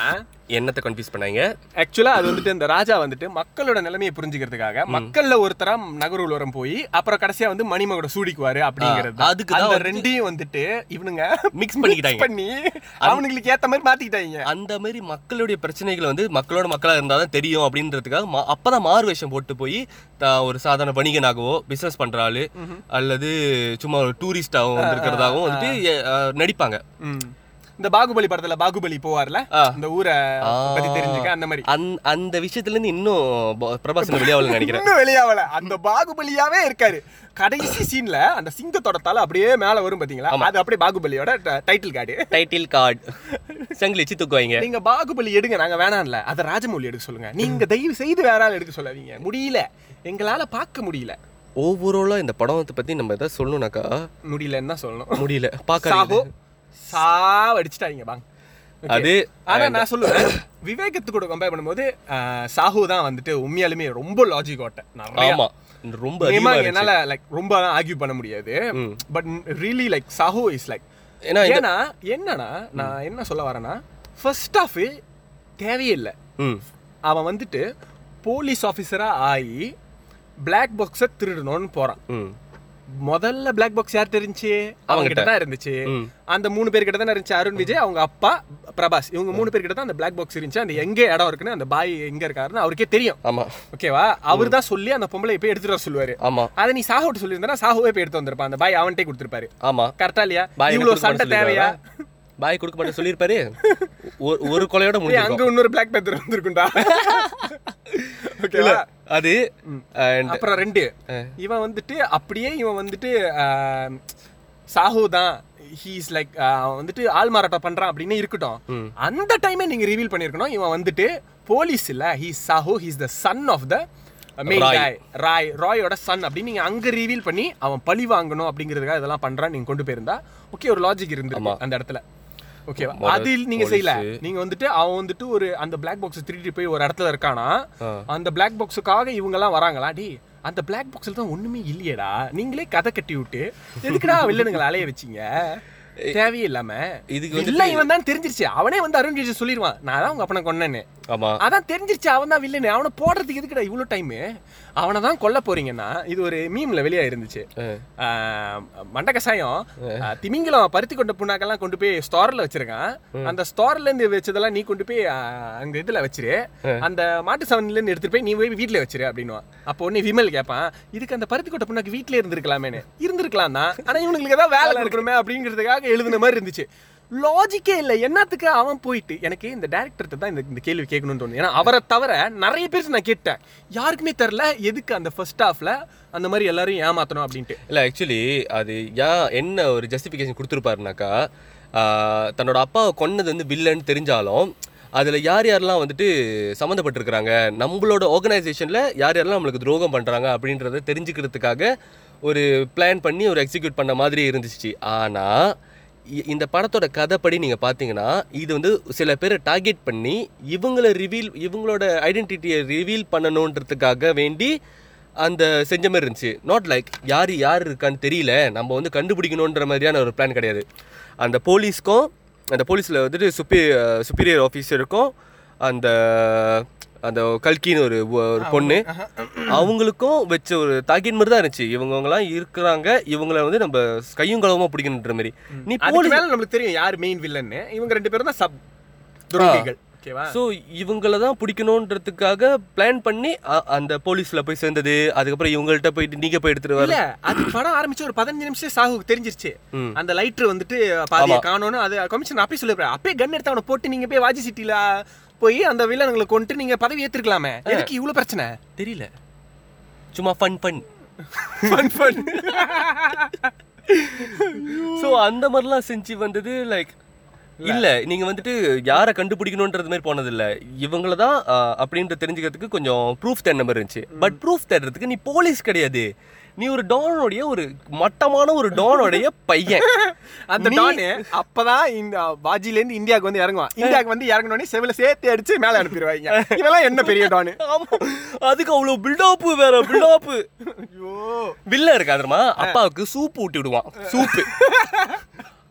என்னத்தை கன்ஃபியூஸ் பண்ணாங்க? ஆக்சுவலா அது வந்துட்டு இந்த ராஜா வந்துட்டு மக்களோட நிலைமையை புரிஞ்சுக்கிறதுக்காக மக்கள்ல ஒருத்தரா நகர் உலகம் போய் அப்புறம் கடைசியா வந்து மணிமகோட சூடிக்குவாரு அப்படிங்கிறது தான். அதுக்கு தான் அந்த ரெண்டையும் வந்துட்டு இவனுங்க மிக்ஸ் பண்ணிக்கிட்டாங்க. பண்ணி அவனுங்களுக்கு ஏத்த மாதிரி மாத்திக்கிட்டாங்க. அந்த மாதிரி மக்களுடைய பிரச்சனைகள் வந்து மக்களோட மக்களா இருந்தா தான் தெரியும் அப்படின்றதுக்காக மா- அப்பதான் மாறு வேஷம் போட்டு போய் தான் ஒரு சாதாரண வணிகனாகவோ பிசினஸ் பண்ற ஆளு அல்லது சும்மா ஒரு டூரிஸ்டாகவும் இருக்கிறதாகவும் வந்துட்டு நடிப்பாங்க. இந்த பாகுபலி படத்துல பாகுபலி போவார்ல? ஆ. இந்த ஊரை. பத்தி தெரிஞ்சுக்க அந்த மாதிரி. அந்- அந்த விஷயத்துல இருந்து இன்னும் பிரபாஸ் வெளியாகல நினைக்கிறேன். இன்னும் வெளியாவல அந்த பாகுபலியாவே இருக்காரு. கடைசி சீன்ல அந்த சிங்கத்தோட தலை அப்படியே மேல வரும் பாத்தீங்களா? அது அப்படியே பாகுபலியோட டைட்டில் கார்டு டைட்டில் கார்டு சங்கிலி வச்சு தூக்குவாங்க. நீங்க பாகுபலி எடுங்க நாங்க வேணாம்ல. அத ராஜமௌலி எடுக்க சொல்லுங்க. நீங்க தயவு செய்து வேற ஆள் எடுக்க சொல்லாதீங்க. முடியல. எங்களால பார்க்க முடியல. ஓவராலா இந்த படத்தை பத்தி நம்ம ஏதாவது சொல்லணும்னாக்கா முடியலன்னு தான் சொல்லணும். முடியல. பார்க்க சாவடிச்சிட்டாங்க பாங்க. அது ஆனா நான் சொல்லுவேன் விவேகத்து கூட கம்பேர் பண்ணும்போது சாஹு தான் வந்துட்டு உண்மையாலுமே ரொம்ப லாஜிக் ஓட்ட. நிறைய. ரொம்ப. என்னால லைக் ரொம்ப ஆர்கியூ பண்ண முடியாது. But really like Saaho is like ஏன்னா என்னன்னா நான் என்ன சொல்ல வரேன்னா ஃபர்ஸ்ட் ஆஃப் தேவையே இல்லை ம். அவன் வந்துட்டு போலீஸ் ஆஃபீஸரா ஆகி பிளாக் பாக்ஸை திருடணும்னு போறான். முதல்ல பிளாக் பாக்ஸ் யார் தெரிஞ்சு? அவங்க கிட்ட தான் இருந்துச்சு. அந்த மூணு பேர் கிட்ட தான் இருந்துச்சு. அருண் விஜய் அவங்க அப்பா பிரபாஸ். இவங்க மூணு பேர் கிட்ட தான் அந்த பிளாக் பாக்ஸ் இருந்துச்சு. அந்த எங்க இடம் இருக்குன்னு அந்த பாய் எங்க இருக்காருன்னு அவருக்கே தெரியும். ஆமா. ஓகேவா அவர் தான் சொல்லி அந்த பொம்பளை போய் எடுத்துட்டு வர சொல்லுவாரு. ஆமா. அதை நீ சாஹோட்டு சொல்லியிருந்தா சாஹோவே போய் எடுத்து வந்திருப்பான். அந்த பாய் அவன்கிட்டே கொடுத்துருப்பாரு. ஆமா. கரெக்டா இல்லையா? இவ்வளவு சண்டை தேவையா? பாய் கொடுக்க மாட்டேன் சொல்லியிருப்பாரு. ஒரு- கொலையோட முடிஞ்சிருக்கும். அங்க இன்னொரு பிளாக் பேத்தர் வந்திருக்குண்டா ஓகேவா அது அப்புறம் ரெண்டு. இவன் வந்துட்டு அப்படியே இவன் வந்துட்டு சாஹு தான். ஹீஸ் லைக் வந்துட்டு ஆள் மாறாட்டம் பண்றான் அப்படின்னு இருக்கட்டும். அந்த டைமே நீங்க ரிவீல் பண்ணிருக்கணும் இவன் வந்துட்டு போலீஸ் இல்ல he's Saaho he's the son of the main Roy. Roy Roy ராயோட son அப்படின்னு நீங்க அங்க ரிவீல் பண்ணி அவன் பழி வாங்கணும் அப்படிங்கிறதுக்காக இதெல்லாம் பண்றான் நீங்க கொண்டு போயிருந்தா ஓகே ஒரு லாஜிக் இருந்திருக்கு அந்த இடத்துல. ஓகேவா அதில் நீங்க செய்யல. நீங்க வந்துட்டு அவன் வந்துட்டு ஒரு அந்த பிளாக் பாக்ஸ் திருடிட்டு போய் ஒரு இடத்துல இருக்கானா. அந்த பிளாக் பாக்ஸுக்காக இவங்க எல்லாம் வராங்களா? டி அந்த பிளாக் பாக்ஸ்ல தான் ஒண்ணுமே இல்லையேடா. நீங்களே கதை கட்டி விட்டு எதுக்குடா வில்லனுங்களை அலைய வச்சீங்க? தேவையே இல்லாம இதுக்கு இல்ல இவன் தான் தெரிஞ்சிருச்சு. அவனே வந்து அருண் விஜய் சொல்லிடுவான். நான் தான் உங்க அப்பனை கொன்னேன்னு. ஆமா. அதான் தெரிஞ்சிருச்சு அவன் தான் வில்லனு. அவனை போடுறதுக்கு எதுக்குடா இவ்வளவு டைம் அவனை தான் கொல்ல போறீங்கன்னா இது ஒரு மீம்ல வெளியா இருந்துச்சு. மண்ட கசாயம் ஆஹ் திமிங்கலம் பருத்தி கொண்ட புண்ணாக்கெல்லாம் கொண்டு போய் ஸ்டோர்ல வச்சிருக்கான். அந்த ஸ்டோர்ல இருந்து வச்சதெல்லாம் நீ கொண்டு போய் அங்க இதுல வச்சிரு. அந்த மாட்டு சவன்ல இருந்து எடுத்துட்டு போய் நீ போய் வீட்ல வச்சிரு அப்படின்னுவான். அப்போ உடனே விமல் கேட்பான் இதுக்கு அந்த பருத்தி கொண்ட புண்ணாக்கு வீட்லயே இருந்திருக்கலாமேன்னு. இருந்திருக்கலாம் தான் ஆனா இவனுங்களுக்கு ஏதாவது வேலை கொடுக்கணுமே அப்படிங்கிறதுக்காக எழுதுன மாதிரி இருந்துச்சு. லாஜிக்கே இல்லை. என்னத்துக்கு அவன் போயிட்டு? எனக்கு இந்த டேரக்டர்கிட்ட தான் இந்த கேள்வி கேட்கணும்னு தோணுது. ஏன்னா அவரை தவிர நிறைய பேர் நான் கேட்டேன். யாருக்குமே தெரில. எதுக்கு அந்த ஃபர்ஸ்ட் ஹாஃபில் அந்த மாதிரி எல்லாரும் ஏமாத்தணும் அப்படின்ட்டு. இல்லை ஆக்சுவலி அது ஏன் என்ன ஒரு ஜஸ்டிஃபிகேஷன் கொடுத்துருப்பாருனாக்கா தன்னோட அப்பாவை கொன்னது வந்து வில்லன்னு தெரிஞ்சாலும் அதில் யார் யாரெல்லாம் வந்துட்டு சம்மந்தப்பட்டிருக்கிறாங்க நம்மளோட ஆர்கனைசேஷனில் யார் யாரெல்லாம் நம்மளுக்கு துரோகம் பண்ணுறாங்க அப்படின்றத தெரிஞ்சுக்கிறதுக்காக ஒரு பிளான் பண்ணி ஒரு எக்ஸிக்யூட் பண்ண மாதிரி இருந்துச்சு. ஆனால் இந்த படத்தோட கதைப்படி நீங்கள் பார்த்தீங்கன்னா இது வந்து சில பேரை டார்கெட் பண்ணி இவங்கள ரிவீல் இவங்களோட ஐடென்டிட்டியை ரிவீல் பண்ணணுன்றதுக்காக வேண்டி அந்த செஞ்ச மாதிரி இருந்துச்சு. நாட் லைக் யார் யார் இருக்கான்னு தெரியல. நம்ம வந்து கண்டுபிடிக்கணுன்ற மாதிரியான ஒரு பிளான் கிடையாது. அந்த போலீஸ்க்கும் அந்த போலீஸில் வந்துட்டு சுப்பீ சுப்பீரியர் ஆஃபீஸருக்கும் அந்த அந்த கல்கின்னு ஒரு ஒரு பொண்ணு. அவங்களுக்கும் வச்ச ஒரு தாக்கின் மாதிரி தான் இருந்துச்சு. இவங்கவங்கலாம் இருக்கிறாங்க இவங்கள வந்து நம்ம கையும் களவுமா பிடிக்கணுன்ற மாதிரி. நீ போலீஸ் மேல நம்மளுக்கு தெரியும் யார் மெயின் வில்லன்னு இவங்க ரெண்டு பேரும் தான் சப் துரோகிகள். ஸோ இவங்கள தான் பிடிக்கணுன்றதுக்காக பிளான் பண்ணி அந்த போலீஸில் போய் சேர்ந்தது. அதுக்கப்புறம் இவங்கள்ட்ட போயிட்டு நீங்கள் போய் எடுத்துட்டு வர இல்ல அது படம் ஆரம்பிச்சு ஒரு பதினஞ்சு நிமிஷம் சாகுக்கு தெரிஞ்சிருச்சு. அந்த லைட்டர் வந்துட்டு பாதியை காணோன்னு அது கமிஷன் அப்பயே சொல்லிருப்பாரு அப்பயே கன் எடுத்து அவனை போட்டு நீங்க போய் வாஜி சிட்டில போய் அந்த வில்லனுங்களை கொண்டு நீங்க பதவி ஏத்துருக்கலாமே. எதுக்கு இவ்வளவு பிரச்சனை? தெரியல. சும்மா fun fun Fun, fun. So அந்த மாதிரிலாம் செஞ்சு வந்தது லைக் இல்ல. நீங்க வந்துட்டு யாரை கண்டுபிடிக்கணுன்றது மாதிரி போனது இல்ல இவங்கள தான் அப்படின்ற தெரிஞ்சுக்கிறதுக்கு கொஞ்சம் ப்ரூஃப் தேடின மாதிரி இருந்துச்சு. பட் ப்ரூஃப் தேடுறதுக்கு நீ போலீஸ் கிடையாது. நீ ஒரு டானோடைய ஒரு மட்டமான ஒரு டானோடைய பையன். அந்த டானு அப்பதான் இந்த வாஜில இருந்து இந்தியாவுக்கு வந்து இறங்குவான். இந்தியாவுக்கு வந்து இறங்கினோடனே செவில சேர்த்து அடிச்சு மேல அனுப்பிடுவாங்க. இவெல்லாம் என்ன பெரிய டானு? அதுக்கு அவ்வளவு பில்டப் வேற பில்டப் ஐயோ. வில்ல இருக்கா தெரியுமா? அப்பாவுக்கு சூப் ஊட்டி விடுவான். சூப்பு.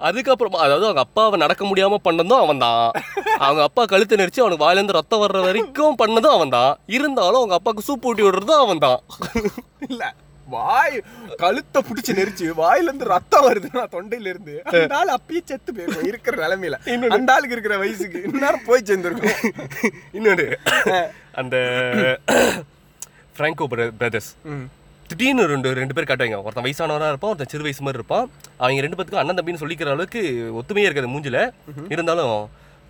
அதுக்கப்புறமா அதாவது அவங்க அப்பாவை நடக்க முடியாம பண்ணதும் அவன் தான் அவங்க அப்பா கழுத்து நெரிச்சு அவனுக்கு வாயிலேருந்து ரத்தம் வர்ற வரைக்கும் பண்ணதும் அவன் தான் இருந்தாலும் அவங்க அப்பாவுக்கு சூப் ஊட்டி விடுறதும் அவன் தான் இல்ல. வாய் கழுத்தை பிடிச்சு நெரிச்சு வாயில இருந்து ரத்தம் வருது நான் தொண்டையில இருந்து அந்த ஆள் அப்பயே செத்து போயிருக்கும் இருக்கிற நிலைமையில. அந்த ஆளுக்கு இருக்கிற வயசுக்கு இந்நேரம் போய் சேர்ந்துருக்கும். இன்னொன்று அந்த ஃப்ராங்கோ பிரதர்ஸ். திடீர்னு ரெண்டு ரெண்டு பேர் காட்டுவாங்க. ஒருத்தன் வயசானவராக இருப்பான் ஒருத்தன் சிறு வயசு மாதிரி இருப்பான். அவங்க ரெண்டு பேத்துக்கும் அண்ணன் தம்பின்னு சொல்லிக்கிற அளவுக்கு ஒத்துமையே இருக்காது மூஞ்சில. இருந்தாலும்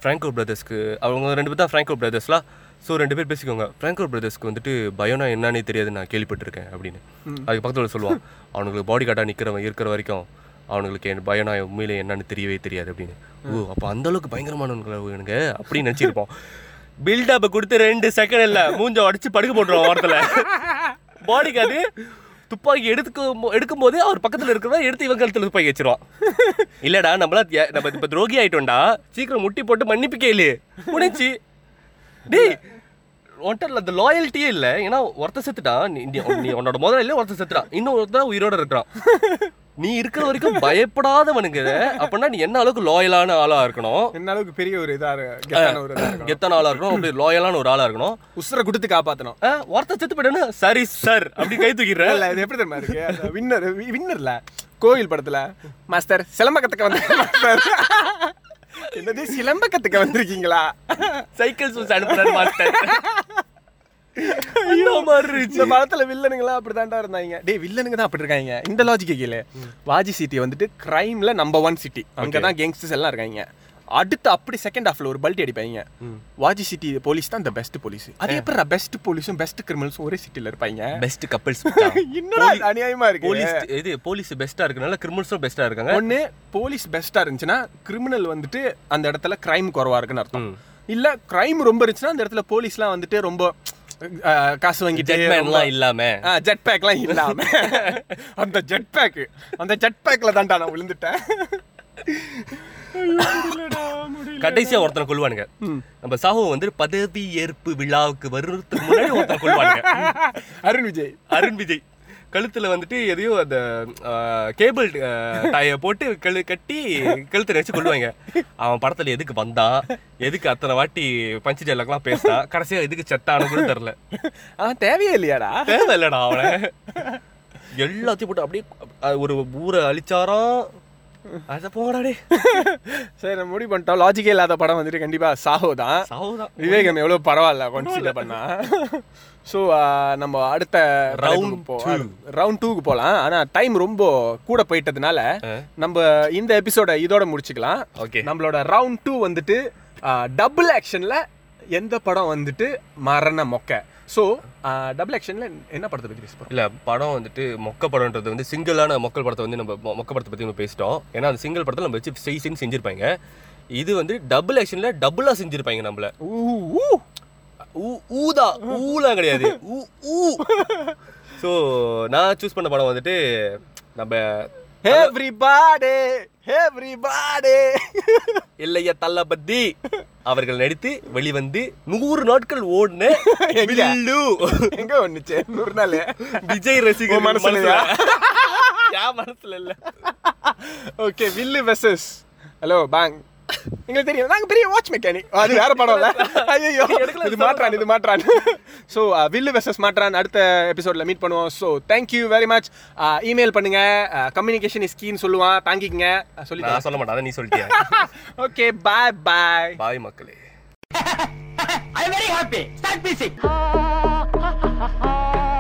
ஃப்ராங்கோ பிரதர்ஸ்க்கு அவங்க ரெண்டு பேர் தான் ஃப்ராங்கோ பிரதர்ஸ்லாம் ஸோ ரெண்டு பேர் பேசிக்கோங்க. ஃப்ராங்கோ பிரதர்ஸ்க்கு வந்துட்டு பயம்னா என்னன்னே தெரியாது நான் கேள்விப்பட்டிருக்கேன் அப்படின்னு. அதுக்கு பக்கத்தில் சொல்லுவான் அவனுங்களுக்கு பாடி கார்டாக நிற்கிறவன் இருக்கிற வரைக்கும் அவனுங்களுக்கு என் பயனா உண்மையிலே என்னன்னு தெரியவே தெரியாது அப்படின்னு. ஓ அப்போ அந்த அளவுக்கு பயங்கரமானவங்களா இவனுங்க? அப்படின்னு நினச்சிருப்போம். பில்டப்பை கொடுத்து ரெண்டு செகண்ட் இல்லை மூஞ்ச உடச்சு படுக்க போட்டுருவோம் ஓரத்தில். பாடிக்கு அது துப்பாக்கி எடுத்துக்க எடுக்கும் போது அவர் பக்கத்தில் இருக்கிறவன் எடுத்து இவன் கழுத்துல துப்பாக்கி வச்சிருவான். இல்லடா நம்மளா நம்ம இப்போ துரோகி ஆயிட்டோம்டா சீக்கிரம் முட்டி போட்டு மன்னிப்பு கேளு. முடிஞ்சு டேய் ஒன்ட்ட அந்த லாயல்ட்டியே இல்லை. ஏன்னா ஒருத்த செத்துட்டான் நீ நீ- உன்னோட முதல்ல ஒருத்த செத்துட்டான். இன்னும் உயிரோட இருக்கிறான். நீ இருக்கிற வரைக்கும் பயப்படாதவனுங்க. அப்படின்னா நீ என்ன அளவுக்கு லாயலான ஆளா இருக்கணும்? என்ன அளவுக்கு பெரிய ஒரு இதா இருக்கு கெத்தான ஒரு இதா. கெத்தான ஆளா இருக்கணும் அப்படி லாயலான ஒரு ஆளா இருக்கணும். உசுரை கொடுத்து காப்பாத்தணும். ஆ, ஒருத்தன் செத்து போயிட்டானு சரி சார் அப்படி கை தூக்கிடுறேன் இல்ல இது எப்படி தெரியுமா இருக்கு? வின்னர் வின்னர்ல கோவில் படத்துல மாஸ்டர் சிலம்ப கத்துக்க வந்த மாஸ்டர் என்னது சிலம்ப கத்துக்க வந்திருக்கீங்களா? சைக்கிள் சூஸ் அனுப்புறாரு மாஸ்டர் ஐயோ மாதிரி இருந்துச்சு. இந்த படத்துல வில்லனுங்களா அப்படிதான்டா இருந்தாங்க. டேய் வில்லனுங்க தான் அப்படி இருக்காங்க இந்த லாஜிக்கு கீழே. வாஜி சிட்டி வந்துட்டு கிரைம்ல நம்பர் ஒன் சிட்டி அங்கதான் கேங்ஸ்டர்ஸ் எல்லாம் இருக்காங்க. அடுத்து அப்படி செகண்ட் ஹாஃப்ல ஒரு பல்ட்டி அடிப்பாங்க. வாஜி சிட்டி போலீஸ் தான் இந்த பெஸ்ட் போலீஸ் அது எப்படி பெஸ்ட் போலீஸும் பெஸ்ட் கிரிமினல்ஸும் ஒரே சிட்டில இருப்பாங்க? பெஸ்ட் கப்பல்ஸ் (laughs) என்னடா இது அநியாயமா இருக்கு? போலீஸ் இது போலீஸ் பெஸ்டா இருக்கனால கிரிமினல்ஸும் பெஸ்டா இருக்காங்க. ஒண்ணு போலீஸ் பெஸ்டா இருந்துச்சுன்னா கிரிமினல் வந்துட்டு அந்த இடத்துல கிரைம் குறவா இருக்குன்னு அர்த்தம். இல்ல கிரைம் ரொம்ப இருந்துச்சுன்னா அந்த இடத்துல போலீஸ்லாம் வந்துட்டு ரொம்ப காசு வாங்கிட்டு ஜெட்மேன்லாம் இல்லாம. ஜெட் பேக்லாம் இல்லாம. அந்த ஜெட் பேக் அந்த ஜெட் பேக்ல தான்டா நான் விழுந்துட்டேன். கடைசியா ஒருத்தனை கொல்வானுங்க நம்ம சாஹு வந்து பதவி ஏற்பு விழாவுக்கு வர்றதுக்கு முன்னாடி ஒருத்தனை கொல்வானுங்க அருண் விஜய். அருண் விஜய். கழுத்துல வந்துட்டு எதையோ அந்த கேபிள் டைய போட்டு கழு கட்டி கழுத்தை நினைச்சு கொள்வாங்க அவன் படத்துல எதுக்கு வந்தான் எதுக்கு அத்தனை வாட்டி பஞ்சு டைலாக்லாம் பேசினான் கடைசியா எதுக்கு செத்தானு கூட தெரில அவன் தேவையே இல்லையாடா? தேவையில்லடா அவனை. எல்லாத்தையும் போட்டு அப்படியே ஒரு ஊரை அழிச்சாராம். அதை போங்கடாடே சரி நம்ம முடிவு பண்ணிட்டோம். லாஜிக்கே இல்லாத படம் வந்துட்டு கண்டிப்பா சாஹோ தான். சாவுதான் விவேகம் எவ்வளவு பரவாயில்ல கன்சிடர் பண்ணா. ஸோ நம்ம அடுத்த ரவுண்ட் ரவுண்ட் டூக்கு போகலாம் ஆனா டைம் ரொம்ப கூட போயிட்டதுனால நம்ம இந்த எபிசோட இதோட முடிச்சுக்கலாம். ஓகே. நம்மளோட ரவுண்ட் டூ வந்துட்டு டபுள் ஆக்ஷன்ல எந்த படம் வந்துட்டு மரண மொக்க? ஸோ டபுள் ஆக்ஷன்ல என்ன படத்தை பத்தி பேச போறோம்? இல்ல படம் வந்துட்டு மொக்க படம்ன்றது வந்து சிங்கிளான மக்கள் படத்தை வந்து நம்ம மொக்க படத்தை பத்தி நம்ம பேசிட்டோம். ஏன்னா அந்த சிங்கிள் படத்துல நம்ம வச்சு செய் செஞ்சு செஞ்சிருப்பாங்க. இது வந்து டபுள் ஆக்ஷன்ல டபுளா செஞ்சிருப்பாங்க நம்மள. ஊ, ஊ. ஊதா ஊலாம் கிடையாது. ஊ ஊ. ஸோ நான் சூஸ் பண்ண படம் வந்துட்டு நம்ம Everybody, everybody. இல்லைய தள்ளபதி அவர்கள் நடித்து வெளிவந்து நூறு நாட்கள் ஓடின எங்க? வில்லு எங்க வந்துச்சு நூறு நாள்? விஜய் ரசிகர் மனசுல. இல்ல? ஓகே வில்லு வெர்சஸ் ஹலோ பேங் எங்களுக்கு தெரியும். நாங்க பெரிய வாட்ச் மெக்கானிக் அது வேற படம் இல்ல. ஐயோ இது மாற்றான் இது மாற்றான். ஸோ வில்லு வெர்சஸ் மாற்றான் அடுத்த எபிசோட்ல மீட் பண்ணுவோம். So thank you very much email பண்ணுங்க. கம்யூனிகேஷன் இஸ் கீன்னு சொல்லுவான். தாங்கிக்கங்க. சொல்லி நான் சொல்ல மாட்டேன். அதை நீ சொல்லிட்டியா? ஓகே பாய் பாய் பாய் மக்களே. I'm very happy. Start music. (laughs)